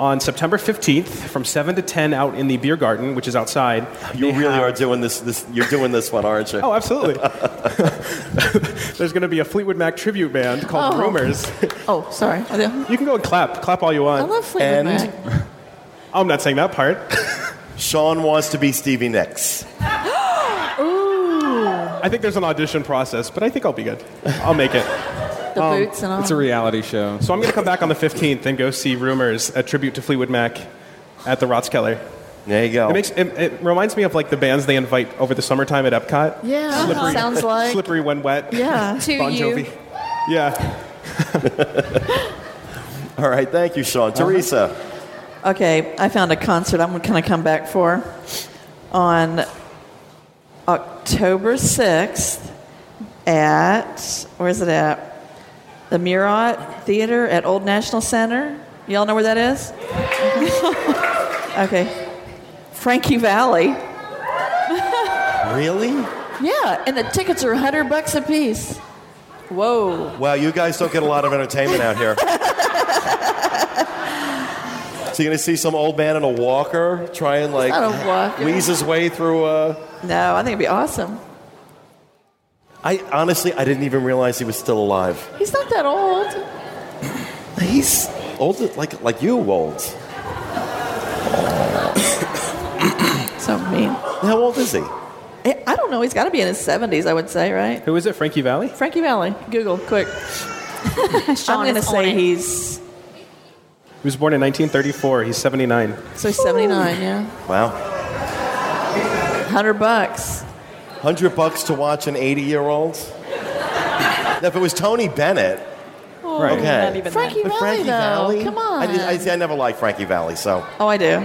on September 15th, from 7 to 10, out in the beer garden, which is outside.
you
they
really
have-
are doing this, this. You're doing this one, aren't you?
Oh, absolutely. There's going to be a Fleetwood Mac tribute band called
Oh.
Rumors.
Oh, sorry.
You can go and clap. Clap all you want.
I
want.
love Fleetwood
And-
Mac.
Oh, I'm not saying that part.
Sean wants to be Stevie Nicks.
I think there's an audition process, but I think I'll be good. I'll make it.
The um, boots and all.
It's a reality show.
So I'm going to come back on the 15th and go see Rumors, a tribute to Fleetwood Mac at the Rathskeller.
There you go.
It makes it, it reminds me of like the bands they invite over the summertime at Epcot.
yeah,
Slippery. Uh-huh.
sounds like.
Slippery when wet.
Yeah.
To
Bon
you.
Jovi. Yeah.
All right, thank you, Sean. Uh-huh. Teresa.
Okay, I found a concert I'm going to kinda come back for on October 6th at, where's it at? The Murat Theater at Old National Center. Y'all know where that is? okay. Frankie Valli.
Really?
Yeah, and the tickets are 100 bucks a piece. Whoa.
Wow, you guys don't get a lot of entertainment out here. so you're gonna see some old man in a walker try and like wheeze his way through. a.
No, I think it'd be awesome.
I honestly, I didn't even realize he was still alive.
He's not that old.
He's old, like like you old.
so mean.
How old is he?
I I don't know. He's got to be in his 70s, I would say, right?
Who is it? Frankie Valli?
Frankie Valli. Google, quick. I'm going to say
it.
he's
He was born in 1934. He's 79.
so he's 79. Yeah,
Wow.
hundred bucks.
Hundred bucks to watch an eighty-year-old. If it was Tony Bennett,
Right.
okay.
Not even
Frankie Valli,
Frankie
though.
Valley.
Come on.
I, did, I, see, I never liked Frankie Valli, so
oh, I do.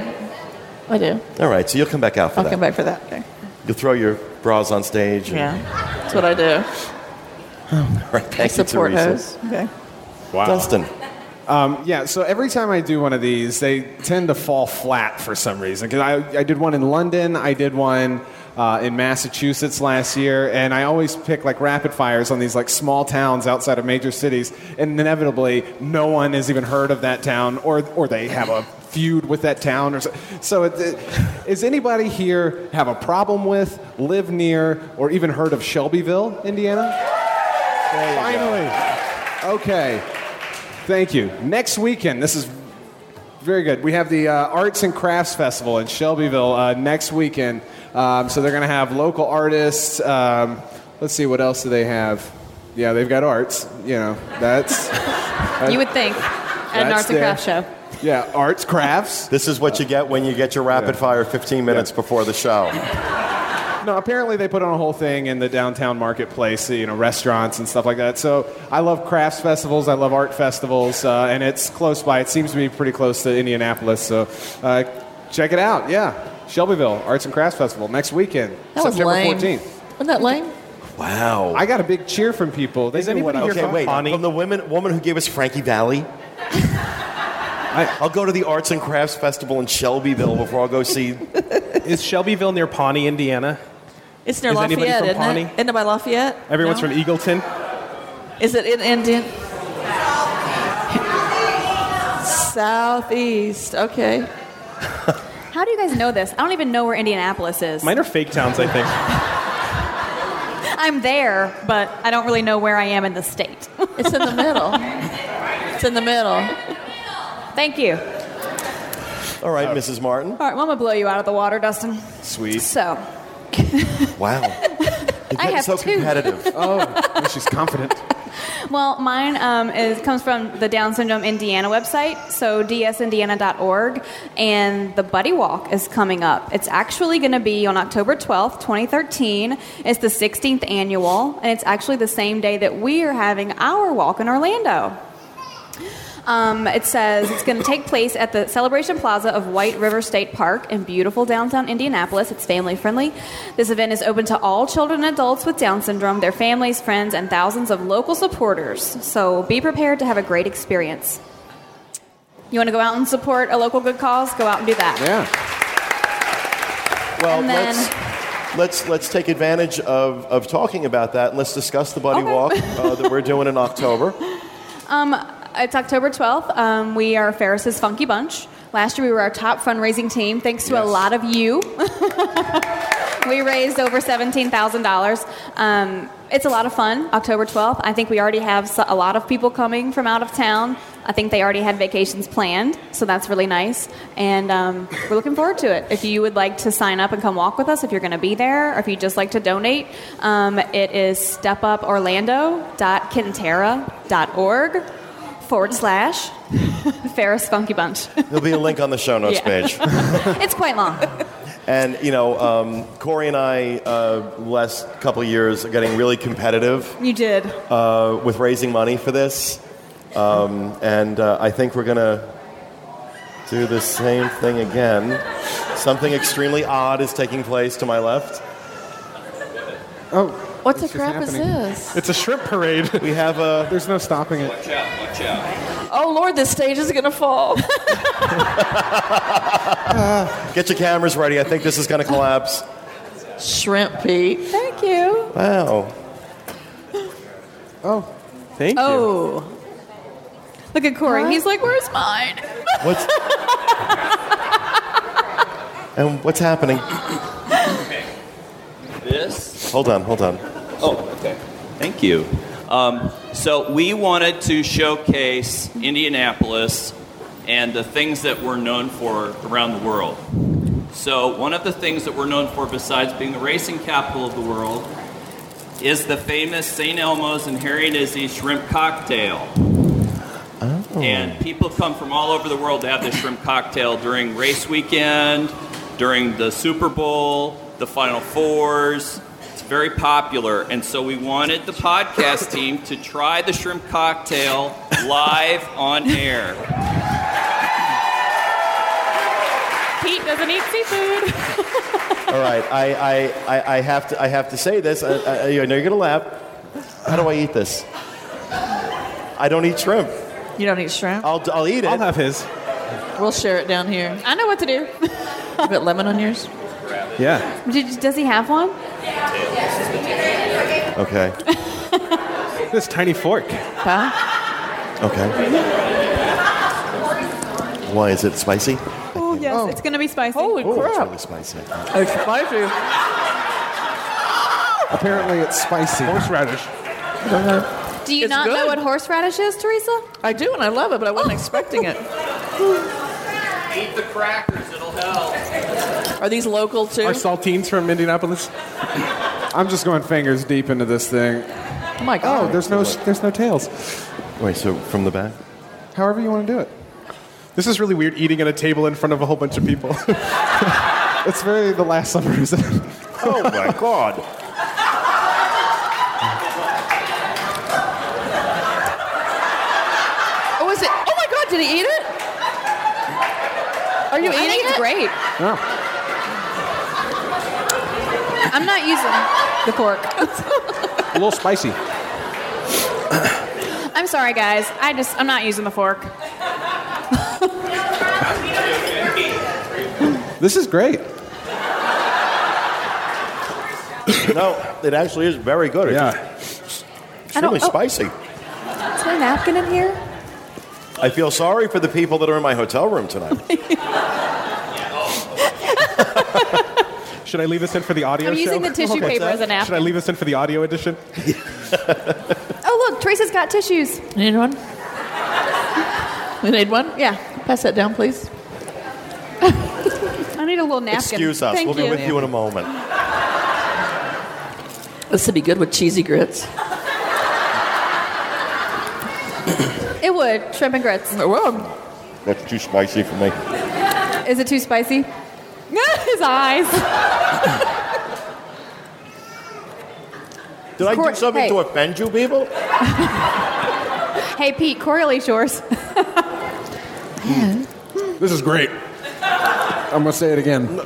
I do.
all right. So you'll come back out for
I'll
that.
come back for that. Okay.
You'll throw your bras on stage. and-
Yeah, that's what I do.
All right.
I
Thank you,
support
Teresa.
hose. Okay. Wow.
Dustin.
Um, yeah, so every time I do one of these, they tend to fall flat for some reason. Because I, I did one in London, I did one uh, in Massachusetts last year, and I always pick like rapid fires on these like small towns outside of major cities, and inevitably no one has even heard of that town, or or they have a feud with that town, or so. so it, it, is anybody here have a problem with, live near, or even heard of Shelbyville, Indiana? Finally. Okay. Thank you. Next weekend, this is very good. We have the uh, Arts and Crafts Festival in Shelbyville uh, next weekend. Um, so they're going to have local artists. Um, let's see, what else do they have? Yeah, they've got arts. You know, that's.
You would think at an arts and
there.
crafts show.
Yeah, arts, crafts.
This is what you get when you get your rapid fire 15 minutes before the show.
No, apparently they put on a whole thing in the downtown marketplace, you know, restaurants and stuff like that. So I love crafts festivals, I love art festivals, uh, and it's close by. It seems to be pretty close to Indianapolis. So uh, check it out. Yeah, Shelbyville Arts and Crafts Festival next weekend,
That was
September
lame.
14th.
Wasn't that lame?
Wow.
I got a big cheer from people. They
Is
knew what
anybody
I was
here
okay,
from
wait.
Pawnee?
From the women, woman who gave us Frankie Valli. I'll go to the Arts and Crafts Festival in Shelbyville before I'll go see.
Is Shelbyville near Pawnee, Indiana?
It's near
Is anybody
Lafayette,
from
isn't
Pawnee?
it? Isn't it by Lafayette?
Everyone's
No?
from Eagleton.
Is it in Indian? Southeast. Okay.
How do you guys know this? I don't even know where Indianapolis is.
Mine are fake towns, I think.
I'm there, but I don't really know where I am in the state.
It's in the middle. It's in the middle.
Thank you.
All right, Mrs. Martin.
All right, well, I'm gonna blow you out of the water, Dustin.
Sweet.
So,
Wow. You're
I
getting
have
so
two.
competitive.
Oh, she's confident.
Well, mine um, is comes from the Down Syndrome Indiana website, so dsindiana.org, and the Buddy Walk is coming up. It's actually going to be on October 12th, 2013. It's the 16th annual, and it's actually the same day that we are having our walk in Orlando. Um, it says it's going to take place at the Celebration Plaza of White River State Park in beautiful downtown Indianapolis. It's family friendly. This event is open to all children and adults with Down syndrome, their families, friends, and thousands of local supporters. So be prepared to have a great experience. You want to go out and support a local good cause? Go out and do that.
Yeah.
Well,
then-
let's let's let's take advantage of, of talking about that and let's discuss the buddy
Okay.
walk uh, that we're doing in October.
Um, it's October 12th. Um, we are Ferris's Funky Bunch. Last year we were our top fundraising team, thanks to a lot of you. we raised over $17,000. Um, it's a lot of fun, October 12th. I think we already have a lot of people coming from out of town. I think they already had vacations planned, so that's really nice. And um, we're looking forward to it. If you would like to sign up and come walk with us, if you're going to be there, or if you just like to donate, um, it is stepuporlando.kintera.org forward slash Ferris Funky Bunch.
There'll be a link on the show notes
Yeah.
page.
it's quite long.
And you know, um, Corey and I, uh, last couple of years, are getting really competitive
You did.
uh, with raising money for this, um, and uh, I think we're gonna do the same thing again. Something extremely odd is taking place to my left.
Oh,
What the crap is this?
It's a shrimp parade.
We have a
there's no stopping it. Watch out! Watch out!
Oh Lord, this stage is gonna fall.
get your cameras ready. I think this is gonna collapse.
Shrimp Pete.
Thank you.
Wow.
Oh,
Thank you.
Oh.
Look at Corey. He's like, where's mine?
What's and what's happening?
This?
Hold on, hold on.
Oh, okay. Thank you. Um, so we wanted to showcase Indianapolis and the things that we're known for around the world. So, one of the things that we're known for, besides being the racing capital of the world, is the famous St. Elmo's and Harry and Izzy shrimp cocktail. And people come from all over the world to have this shrimp cocktail during race weekend, during the Super Bowl, the Final Fours. It's very popular. And so we wanted the podcast team to try the shrimp cocktail live on air.
Pete doesn't eat seafood.
All right, I, I, I, I have to I have to say this. I, I, I know you're gonna laugh. How do I eat this? I don't eat shrimp.
You don't eat shrimp?
I'll, I'll eat it.
I'll have his.
We'll share it down here.
I know what to do.
You got lemon on yours?
Yeah.
Did, does he have one?
Okay.
This tiny fork.
Huh?
Okay. Why is it spicy?
Oh yes, it's gonna be spicy.
Holy
Oh, it's
crap.
really spicy.
It's spicy.
Apparently, it's spicy.
Horseradish.
Do you
It's
not know what horseradish is, Teresa?
I do, and I love it, but I wasn't oh. expecting it.
Eat the crackers, it'll help.
Are these local too?
Are saltines from Indianapolis? I'm just going fingers deep into this thing.
oh my god.
Oh, there's no there's no tails.
Wait, so from the back?
However you want to do it. This is really weird eating at a table in front of a whole bunch of people. it's very the last summer, isn't it?
Oh my god.
oh, is it? Oh my god, did he eat it? Are you
I
eating
think it's
it?
great.
No.
I'm not using the fork.
A little spicy.
I'm sorry, guys. I just I'm not using the fork.
This is great.
No, it actually is very good. It's,
Yeah.
it's really
oh.
spicy.
Is there a napkin in here?
I feel sorry for the people that are in my hotel room tonight.
Should I leave this in for the audio
I'm
show?
using the tissue
Okay.
paper as a
Should I leave this in for the audio edition?
Oh look, Teresa's got tissues.
You need one? You need one?
Yeah,
Pass that down, please.
I need a little napkin.
Excuse us.
Thank
we'll
you.
be with you in a moment.
This would be good with cheesy grits.
It would shrimp and grits.
Well,
That's too spicy for me.
Is it too spicy? His eyes.
Did I
Cor-
do something
hey.
to offend you people?
Hey Pete, correlate yours. Hmm.
This is great. I'm gonna say it again.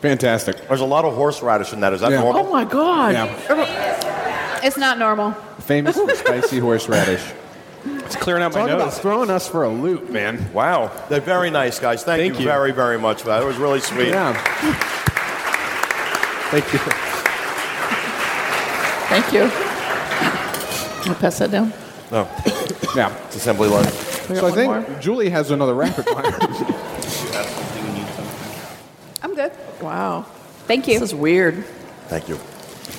Fantastic.
There's a lot of horseradish in that. Is that
Yeah.
normal?
oh my god.
Yeah.
It's not normal.
Famous for spicy horseradish. It's clearing out my
Talk
nose.
about
throwing us for a loop, man.
Wow. They're very nice, guys. Thank,
Thank
you,
you.
very, very much for that. It was really sweet.
Yeah. Thank you.
Thank you. I'll pass that down.
No,
Yeah.
it's assembly line.
So I
one
think
more.
Julie has another rapid fire.
I'm good.
Wow.
Thank you.
This is weird.
Thank you.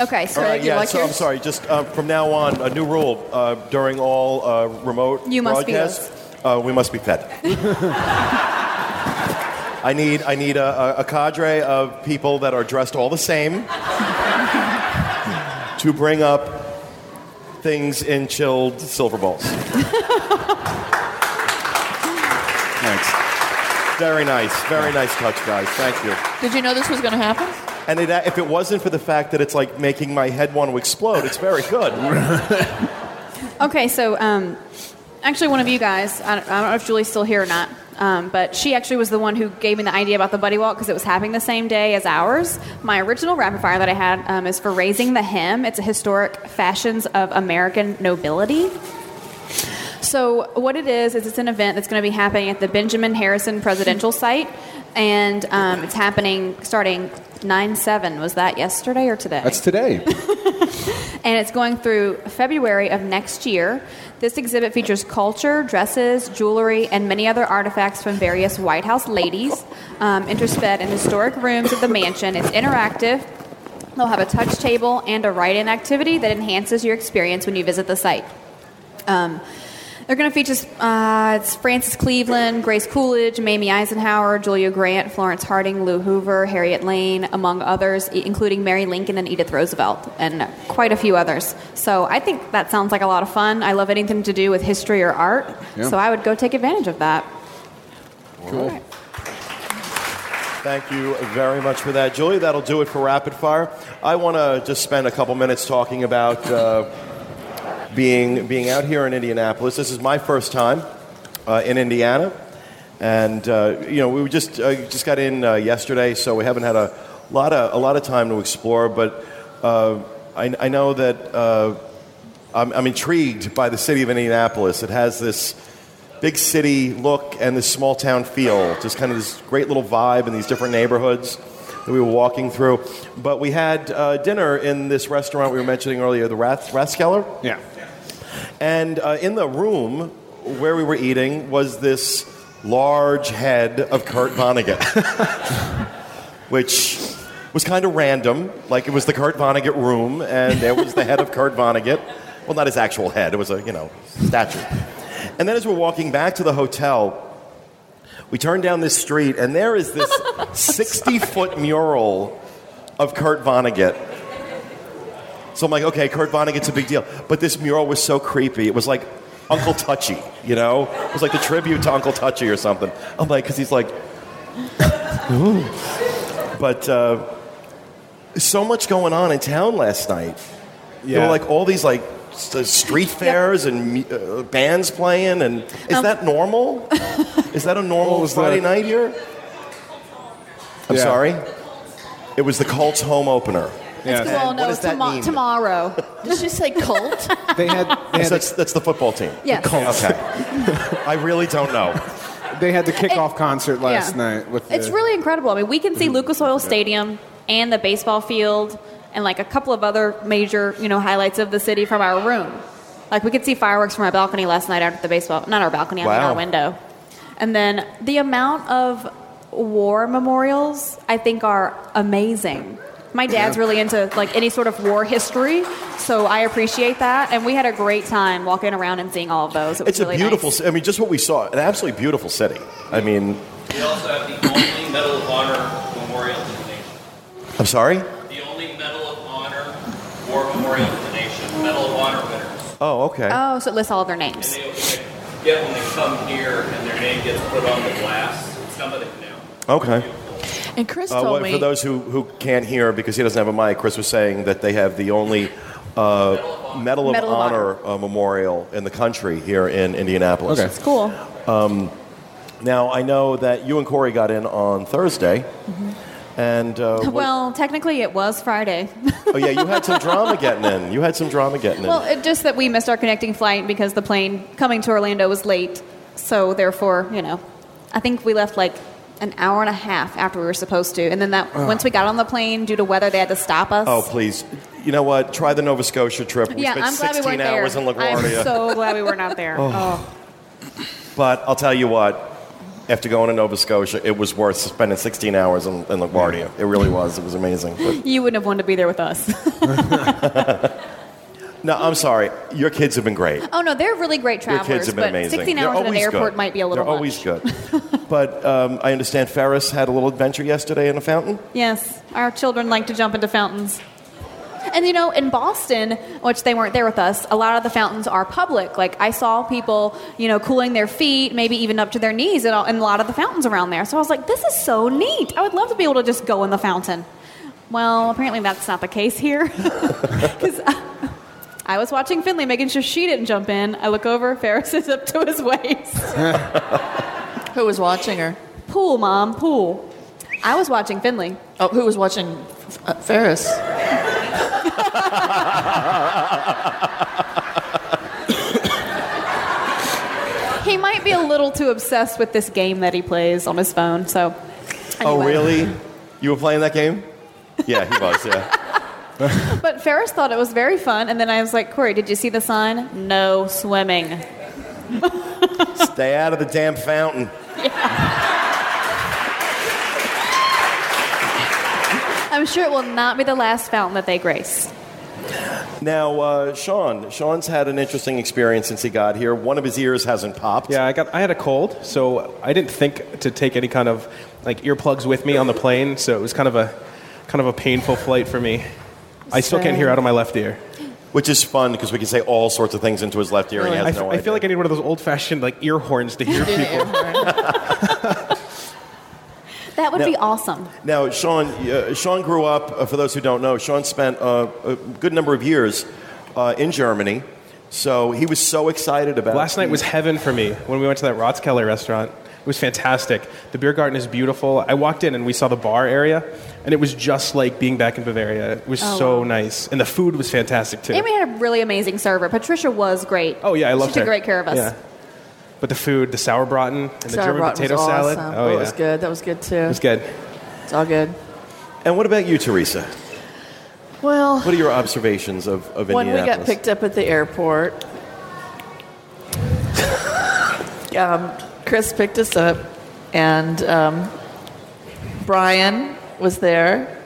Okay, so
All right,
you
yeah,
like
so I'm sorry. Just uh, from now on, a new rule uh, during all uh, remote
You must be
broadcasts, uh, we must be fed. I need I need a, a, a cadre of people that are dressed all the same to bring up things in chilled silver bowls. Thanks. Very nice, very nice touch, guys. Thank you.
Did you know this was going to happen?
And it, if it wasn't for the fact that it's like making my head want to explode, it's very good.
Okay, so um, actually, one of you guys, I don't, I don't know if Julie's still here or not, um, but she actually was the one who gave me the idea about the Buddy Walk because it was happening the same day as ours. My original rapid fire that I had um, is for Raising the Hem. It's a historic fashions of American nobility. So what it is is it's an event that's going to be happening at the Benjamin Harrison Presidential Site, and um, it's happening starting nine seven. Was that yesterday or today?
That's today.
and it's going through February of next year. This exhibit features culture, dresses, jewelry, and many other artifacts from various White House ladies, um, intersped in historic rooms of the mansion. It's interactive. They'll have a touch table and a write-in activity that enhances your experience when you visit the site. Um, They're going to feature uh, it's Frances Cleveland, Grace Coolidge, Mamie Eisenhower, Julia Grant, Florence Harding, Lou Hoover, Harriet Lane, among others, including Mary Lincoln and Edith Roosevelt, and quite a few others. So I think that sounds like a lot of fun. I love anything to do with history or art,
Yeah.
so I would go take advantage of that.
Cool.
Thank you very much for that, Julie. That'll do it for rapid fire. I want to just spend a couple minutes talking about uh, being being out here in Indianapolis. This is my first time uh, in Indiana, and uh, you know we just uh, just got in uh, yesterday, so we haven't had a lot of a lot of time to explore. But uh, I, I know that uh, I'm, I'm intrigued by the city of Indianapolis. It has this big city look and this small town feel. Just kind of this great little vibe in these different neighborhoods that we were walking through. But we had uh, dinner in this restaurant we were mentioning earlier, the Rath- Rathskeller.
Yeah.
And uh, in the room where we were eating was this large head of Kurt Vonnegut, which was kind of random. Like it was the Kurt Vonnegut room, and there was the head of Kurt Vonnegut. Well, not his actual head. It was a you know statue. And then as we're walking back to the hotel, we turn down this street, and there is this 60 foot mural of Kurt Vonnegut. So I'm like, okay, Kurt Vonnegut's a big deal. But this mural was so creepy. It was like Uncle Touchy, you know? It was like the tribute to Uncle Touchy or something. I'm like, because he's like, Ooh. But uh, so much going on in town last night. There
Yeah.
were like all these like street fairs and uh, bands playing. And is that normal? is that a normal
was
Friday
the-
night here? I'm
Yeah.
sorry. It was the Colts home opener.
Yeah.
well,
what
no,
does that
tomo-
mean?
tomorrow.
Did she say cult?
They had they
Yes,
had,
that's, that's the football team.
Yes.
Okay. I really don't know.
they had the kickoff concert last
Yeah.
night with
It's
the,
really incredible. I mean, we can see mhm. Lucas Oil Stadium and the baseball field and like a couple of other major, you know, highlights of the city from our room. Like we could see fireworks from our balcony last night out at the baseball, not our balcony, I mean
Wow.
our window. And then the amount of war memorials I think are amazing. My dad's really into like any sort of war history, so I appreciate that. And we had a great time walking around and seeing all of those. It was
It's a
really
beautiful.
nice.
ci- I mean, just what we saw, an absolutely beautiful city. I mean,
We also have the only Medal of Honor memorial to the nation.
I'm sorry.
The only Medal of Honor war memorial to the nation. Medal of Honor winners.
Oh, okay.
Oh, so it lists all of their
And
names.
they, they get when they come here and their name gets put on the glass. Somebody of them now.
okay.
And Chris
Uh,
told
what-
me.
for those who, who can't hear because he doesn't have a mic, Chris was saying that they have the only uh, Medal of
Medal of
Honor, uh, memorial in the country here in Indianapolis.
Okay.
It's cool.
Now I know that you and Corey got in on Thursday, and uh, what-
Well, technically, it was Friday.
oh yeah, you had some drama getting in. You had some drama getting in.
well, it, just that we missed our connecting flight because the plane coming to Orlando was late. So, therefore, you know, I think we left like an hour and a half after we were supposed to. And then that ah. once we got on the plane, due to weather, they had to stop us.
Oh, please. You know what? Try the Nova Scotia trip. We
yeah,
spent
I'm glad we
16
weren't
hours
there.
in LaGuardia.
I'm so glad we were not there. Oh. oh.
But I'll tell you what, after going to Nova Scotia, it was worth spending 16 hours in, in LaGuardia. It really was. It was amazing. But,
You wouldn't have wanted to be there with us.
no, I'm sorry. Your kids have been great.
oh no, they're really great travelers.
Your kids have been
but
amazing.
16 hours at an airport
good.
might be a little
They're
much.
always good. but um, I understand Ferris had a little adventure yesterday in a fountain.
Yes, our children like to jump into fountains. And you know, in Boston, which they weren't there with us, a lot of the fountains are public. Like I saw people, you know, cooling their feet, maybe even up to their knees, in, all, in a lot of the fountains around there. So I was like, this is so neat. I would love to be able to just go in the fountain. Well, apparently that's not the case here. Because I was watching Finley, making sure she didn't jump in. I look over, Ferris is up to his waist.
who was watching her?
Pool, mom, pool. I was watching Finley.
Oh, who was watching uh, Ferris?
He might be a little too obsessed with this game that he plays on his phone. So,
Oh, really? You were playing that game? Yeah, he was, yeah.
But Ferris thought it was very fun, and then I was like, Corey, did you see the sign? No swimming.
Stay out of the damn fountain.
I'm sure it will not be the last fountain that they grace.
Now, uh, Sean, Sean's had an interesting experience since he got here. One of his ears hasn't popped.
Yeah, I got I had a cold, so I didn't think to take any kind of like earplugs with me on the plane, so it was kind of a kind of a painful flight for me. I still can't hear out of my left ear.
Which is fun because we can say all sorts of things into his left ear and he has
f-
no
I
idea.
feel like I need one of those old-fashioned like ear horns to hear people.
That would
No.
be awesome.
Now, Sean, uh, Sean grew up. Uh, for those who don't know, Sean spent uh, a good number of years uh, in Germany. So he was so excited about.
Last night
the-
was heaven for me when we went to that Rathskeller restaurant. It was fantastic. The beer garden is beautiful. I walked in and we saw the bar area, and it was just like being back in Bavaria. It was
Oh,
so
wow.
nice, and the food was fantastic too.
And we had a really amazing server. Patricia was great.
oh yeah, I loved
She took great care of us.
Yeah. But the food, the sauerbraten and the German potato
was
salad.
awesome.
Oh
it
yeah,
was good. That was good too.
It was good.
It's all good.
And what about you, Teresa?
Well,
What are your observations of, of
when we got picked up at the airport, um, Chris picked us up, and um, Brian was there.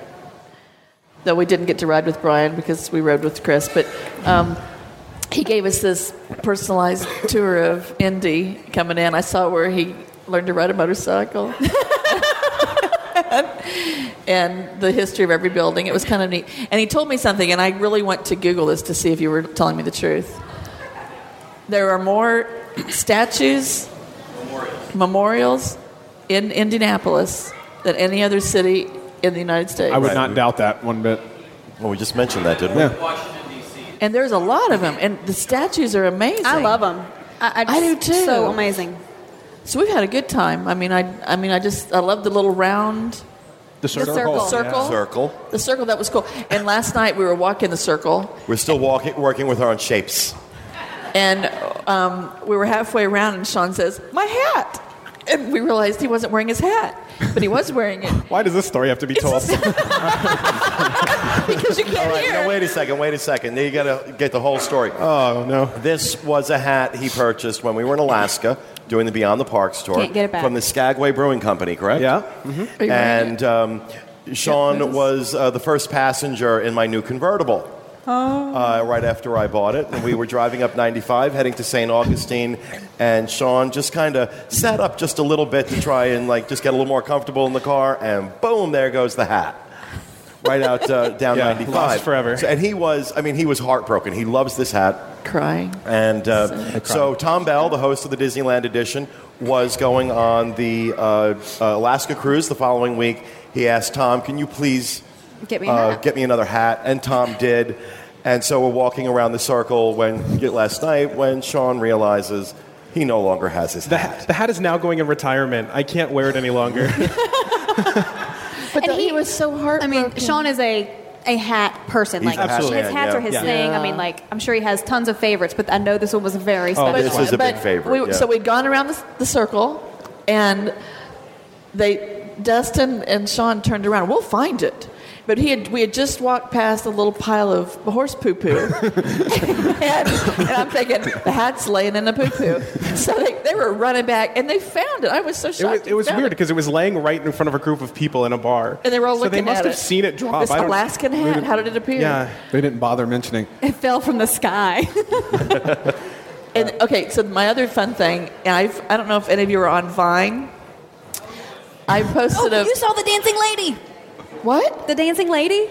Though we didn't get to ride with Brian because we rode with Chris, but um, he gave us this personalized tour of Indy coming in. I saw where he learned to ride a motorcycle. and the history of every building. It was kind of neat. And he told me something, and I really went to Google this to see if you were telling me the truth. There are more statues, memorials in Indianapolis than any other city in the United States.
I would not doubt that one bit.
Well, we just mentioned that, didn't we?
Yeah.
And there's a lot of them, and the statues are amazing.
I love them. I,
I do too.
So amazing.
So we've had a good time. I mean, I, I mean, I just, I love the little round
The
the
circle.
circle, circle,
Circle.
the circle. That was cool. And last night we were walking the circle,
We're still walking, working with our own shapes.
And um, we were halfway around, and Sean says, "My hat," and we realized he wasn't wearing his hat, but he was wearing it
Why does this story have to be told?
because you can't
All right,
hear.
now wait a second, wait a second. Now you got to get the whole story.
oh no.
This was a hat he purchased when we were in Alaska doing the Beyond the Parks tour.
Can't get it back.
From the Skagway Brewing Company, correct?
Yeah.
Are you wearing
And um, Sean
Yes.
was uh, the first passenger in my new convertible. Uh, right after I bought it, and we were driving up 95, heading to St. Augustine, and Sean just kind of sat up just a little bit to try and like just get a little more comfortable in the car, and boom, there goes the hat, right out uh, down
Yeah,
95,
lost forever.
So- and he was, I mean, he was heartbroken. He loves this hat.
crying.
And uh, so Tom Bell, the host of the Disneyland edition, was going on the uh, uh, Alaska cruise the following week. He asked Tom, "Can you please
Get me
uh, get me another hat?" And Tom did. And so we're walking around the circle when last night when Sean realizes he no longer has his
The,
hat.
the hat is now going in retirement. I can't wear it any longer.
But
And
the- he,
he-
was so hard.
I mean, Sean is a a hat person.
He's
like
a hat
his hats
yeah.
are his
Yeah.
thing. I mean, like I'm sure he has tons of favorites, but I know this one was a very oh, special Oh,
this
one.
is a big favorite,
We,
yeah.
So we'd gone around the, the circle, and they Dustin and Sean turned around. We'll find it. But he had, we had just walked past a little pile of horse poo poo. and, and I'm thinking, the hat's laying in the poo poo. So they, they were running back and they found it. I was so
It
shocked.
was, it was weird because it was laying right in front of a group of people in a bar.
And they were all
so
looking
they must have
it.
seen it drop.
This Alaskan hat, how did it appear?
Yeah.
They didn't bother mentioning.
It fell from the sky.
And okay, so my other fun thing, and I've, I don't know if any of you are on Vine. I oh, posted a.
oh,
a
you saw the dancing lady.
What?
The dancing lady.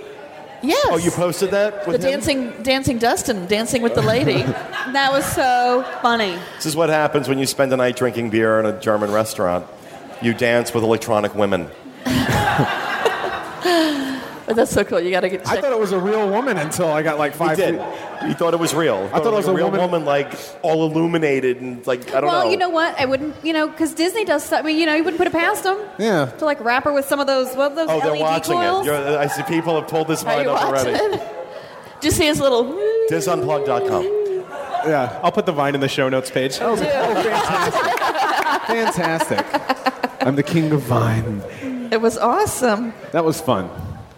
Yes.
Oh, you posted that?
the
him?
dancing, dancing Dustin, dancing with the lady.
That was so funny.
This is what happens when you spend a night drinking beer in a German restaurant. You dance with electronic women.
but that's so cool. You got to get.
I thought it was a real woman until I got like
He
five.
did.
feet-
He thought it was real.
I thought it was
like
a
real
woman-
woman, like all illuminated and like I don't
well,
know.
you know what? I wouldn't, you know, because Disney does. stuff- I mean, you know, you wouldn't put it past them.
Yeah.
To like wrap her with some of those, what are those
Oh, they're watching
coils.
it. You're, I see people have pulled this
Are
line up already.
it? Did you see his little?
dizunplugged.com.
Yeah.
I'll put the Vine in the show notes page.
Oh, oh, fantastic. Fantastic. I'm the king of Vine.
It was awesome.
That was fun.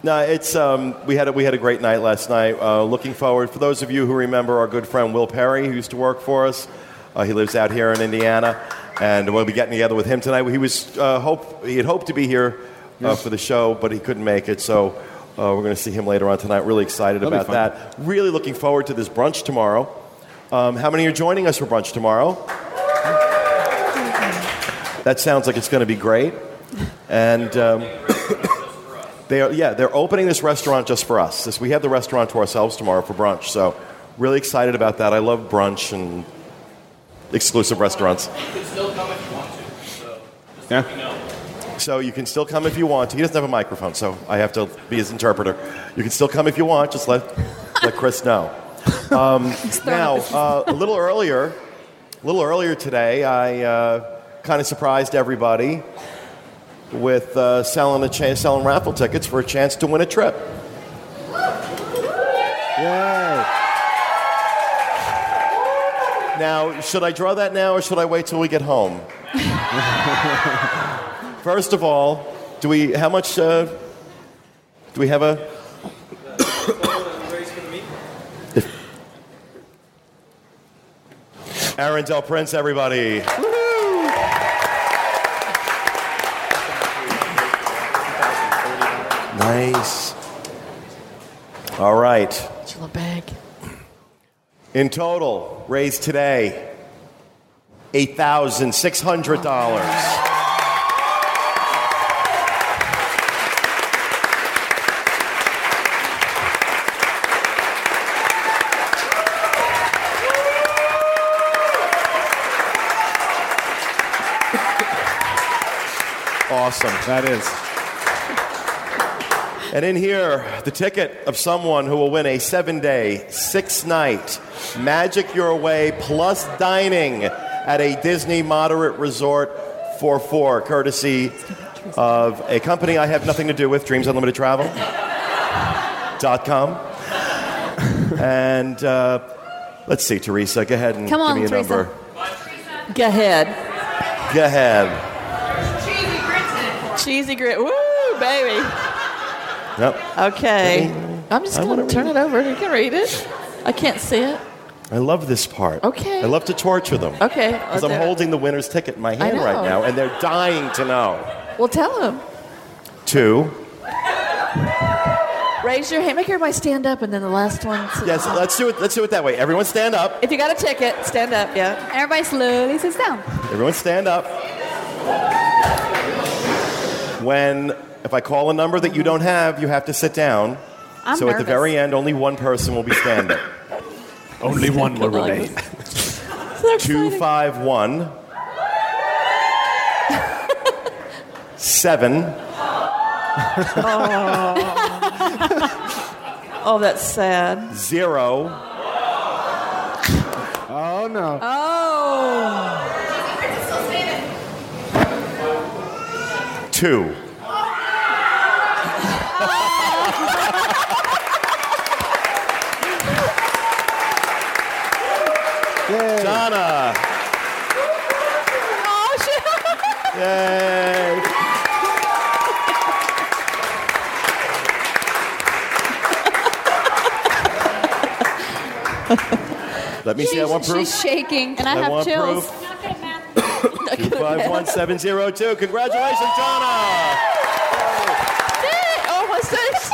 No, it's um, we had a, we had a great night last night. Uh, looking forward for those of you who remember our good friend Will Perry, who used to work for us. Uh, he lives out here in Indiana, and we'll be getting together with him tonight. He was uh, hope he had hoped to be here uh, for the show, but he couldn't make it. So Uh, we're going to see him later on tonight. Really excited
That'll
about that. Really looking forward to this brunch tomorrow. Um, how many are joining us for brunch tomorrow? That sounds like it's going to be great. And um, they are, yeah, they're opening this restaurant just for us. This, we have the restaurant to ourselves tomorrow for brunch. So really excited about that. I love brunch and exclusive restaurants.
Yeah. You know.
So you can still come if you want. He doesn't have a microphone, so I have to be his interpreter. You can still come if you want. Just let let Chris know. Um, now, uh, a little earlier, a little earlier today, I uh, kind of surprised everybody with uh, selling a cha- selling raffle tickets for a chance to win a trip.
Yay.
Now, should I draw that now, or should I wait till we get home? First of all, do we? How much? Uh, do we have a? Aaron Del Prince, everybody. Nice. All right.
Chill bag.
In total, raised today, $8,600. Awesome.
That is.
And in here, the ticket of someone who will win a seven day, six night Magic Your Way plus dining at a Disney moderate resort for four, courtesy of a company I have nothing to do with, Dreams Unlimited Travel. dot com. And uh, let's see, Teresa, go ahead and
Come on,
give me a
Teresa.
number.
Go ahead.
Go ahead.
Cheesy grits. Cheesy grit. Woo, baby.
Yep.
Okay. I'm just going
wanna
turn
read
it over. You can read it. I can't see it.
I love this part.
Okay.
I love to torture them.
Okay.
Because I'm holding the winner's ticket in my hand right now, and they're dying to know.
Well, tell them.
Two.
Raise your hand. Make everybody stand up, and then the last one.
Yes, let's do it. Let's do it that way. Everyone stand up.
If you got a ticket, stand up. Yeah.
Everybody slowly sits down.
Everyone stand up. When if I call a number that you don't have, you have to sit down.
I'm
so at the very end, only one person will be standing.
Only one will remain.
Two five one seven
oh. oh, that's sad.
zero
Oh no.
Oh.
two.
Yay.
Donna.
Oh, shit.
Yay. Let me see. I want proof.
she's shaking, and I,
I
have
want
chills.
proof. Two five one seven zero two. Congratulations, Donna.
Oh, my face.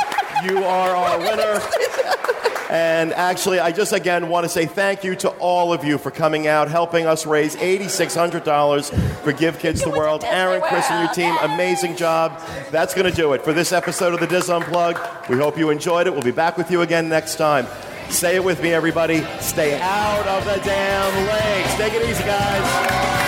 You are our winner. And actually, I just again want to say thank you to all of you for coming out, helping us raise $8,600 for Give Kids the World. Aaron, Chris, and your team, amazing job. That's going to do it for this episode of the Diz Unplugged. We hope you enjoyed it. We'll be back with you again next time. Say it with me, everybody. Stay out of the damn lakes. Take it easy, guys.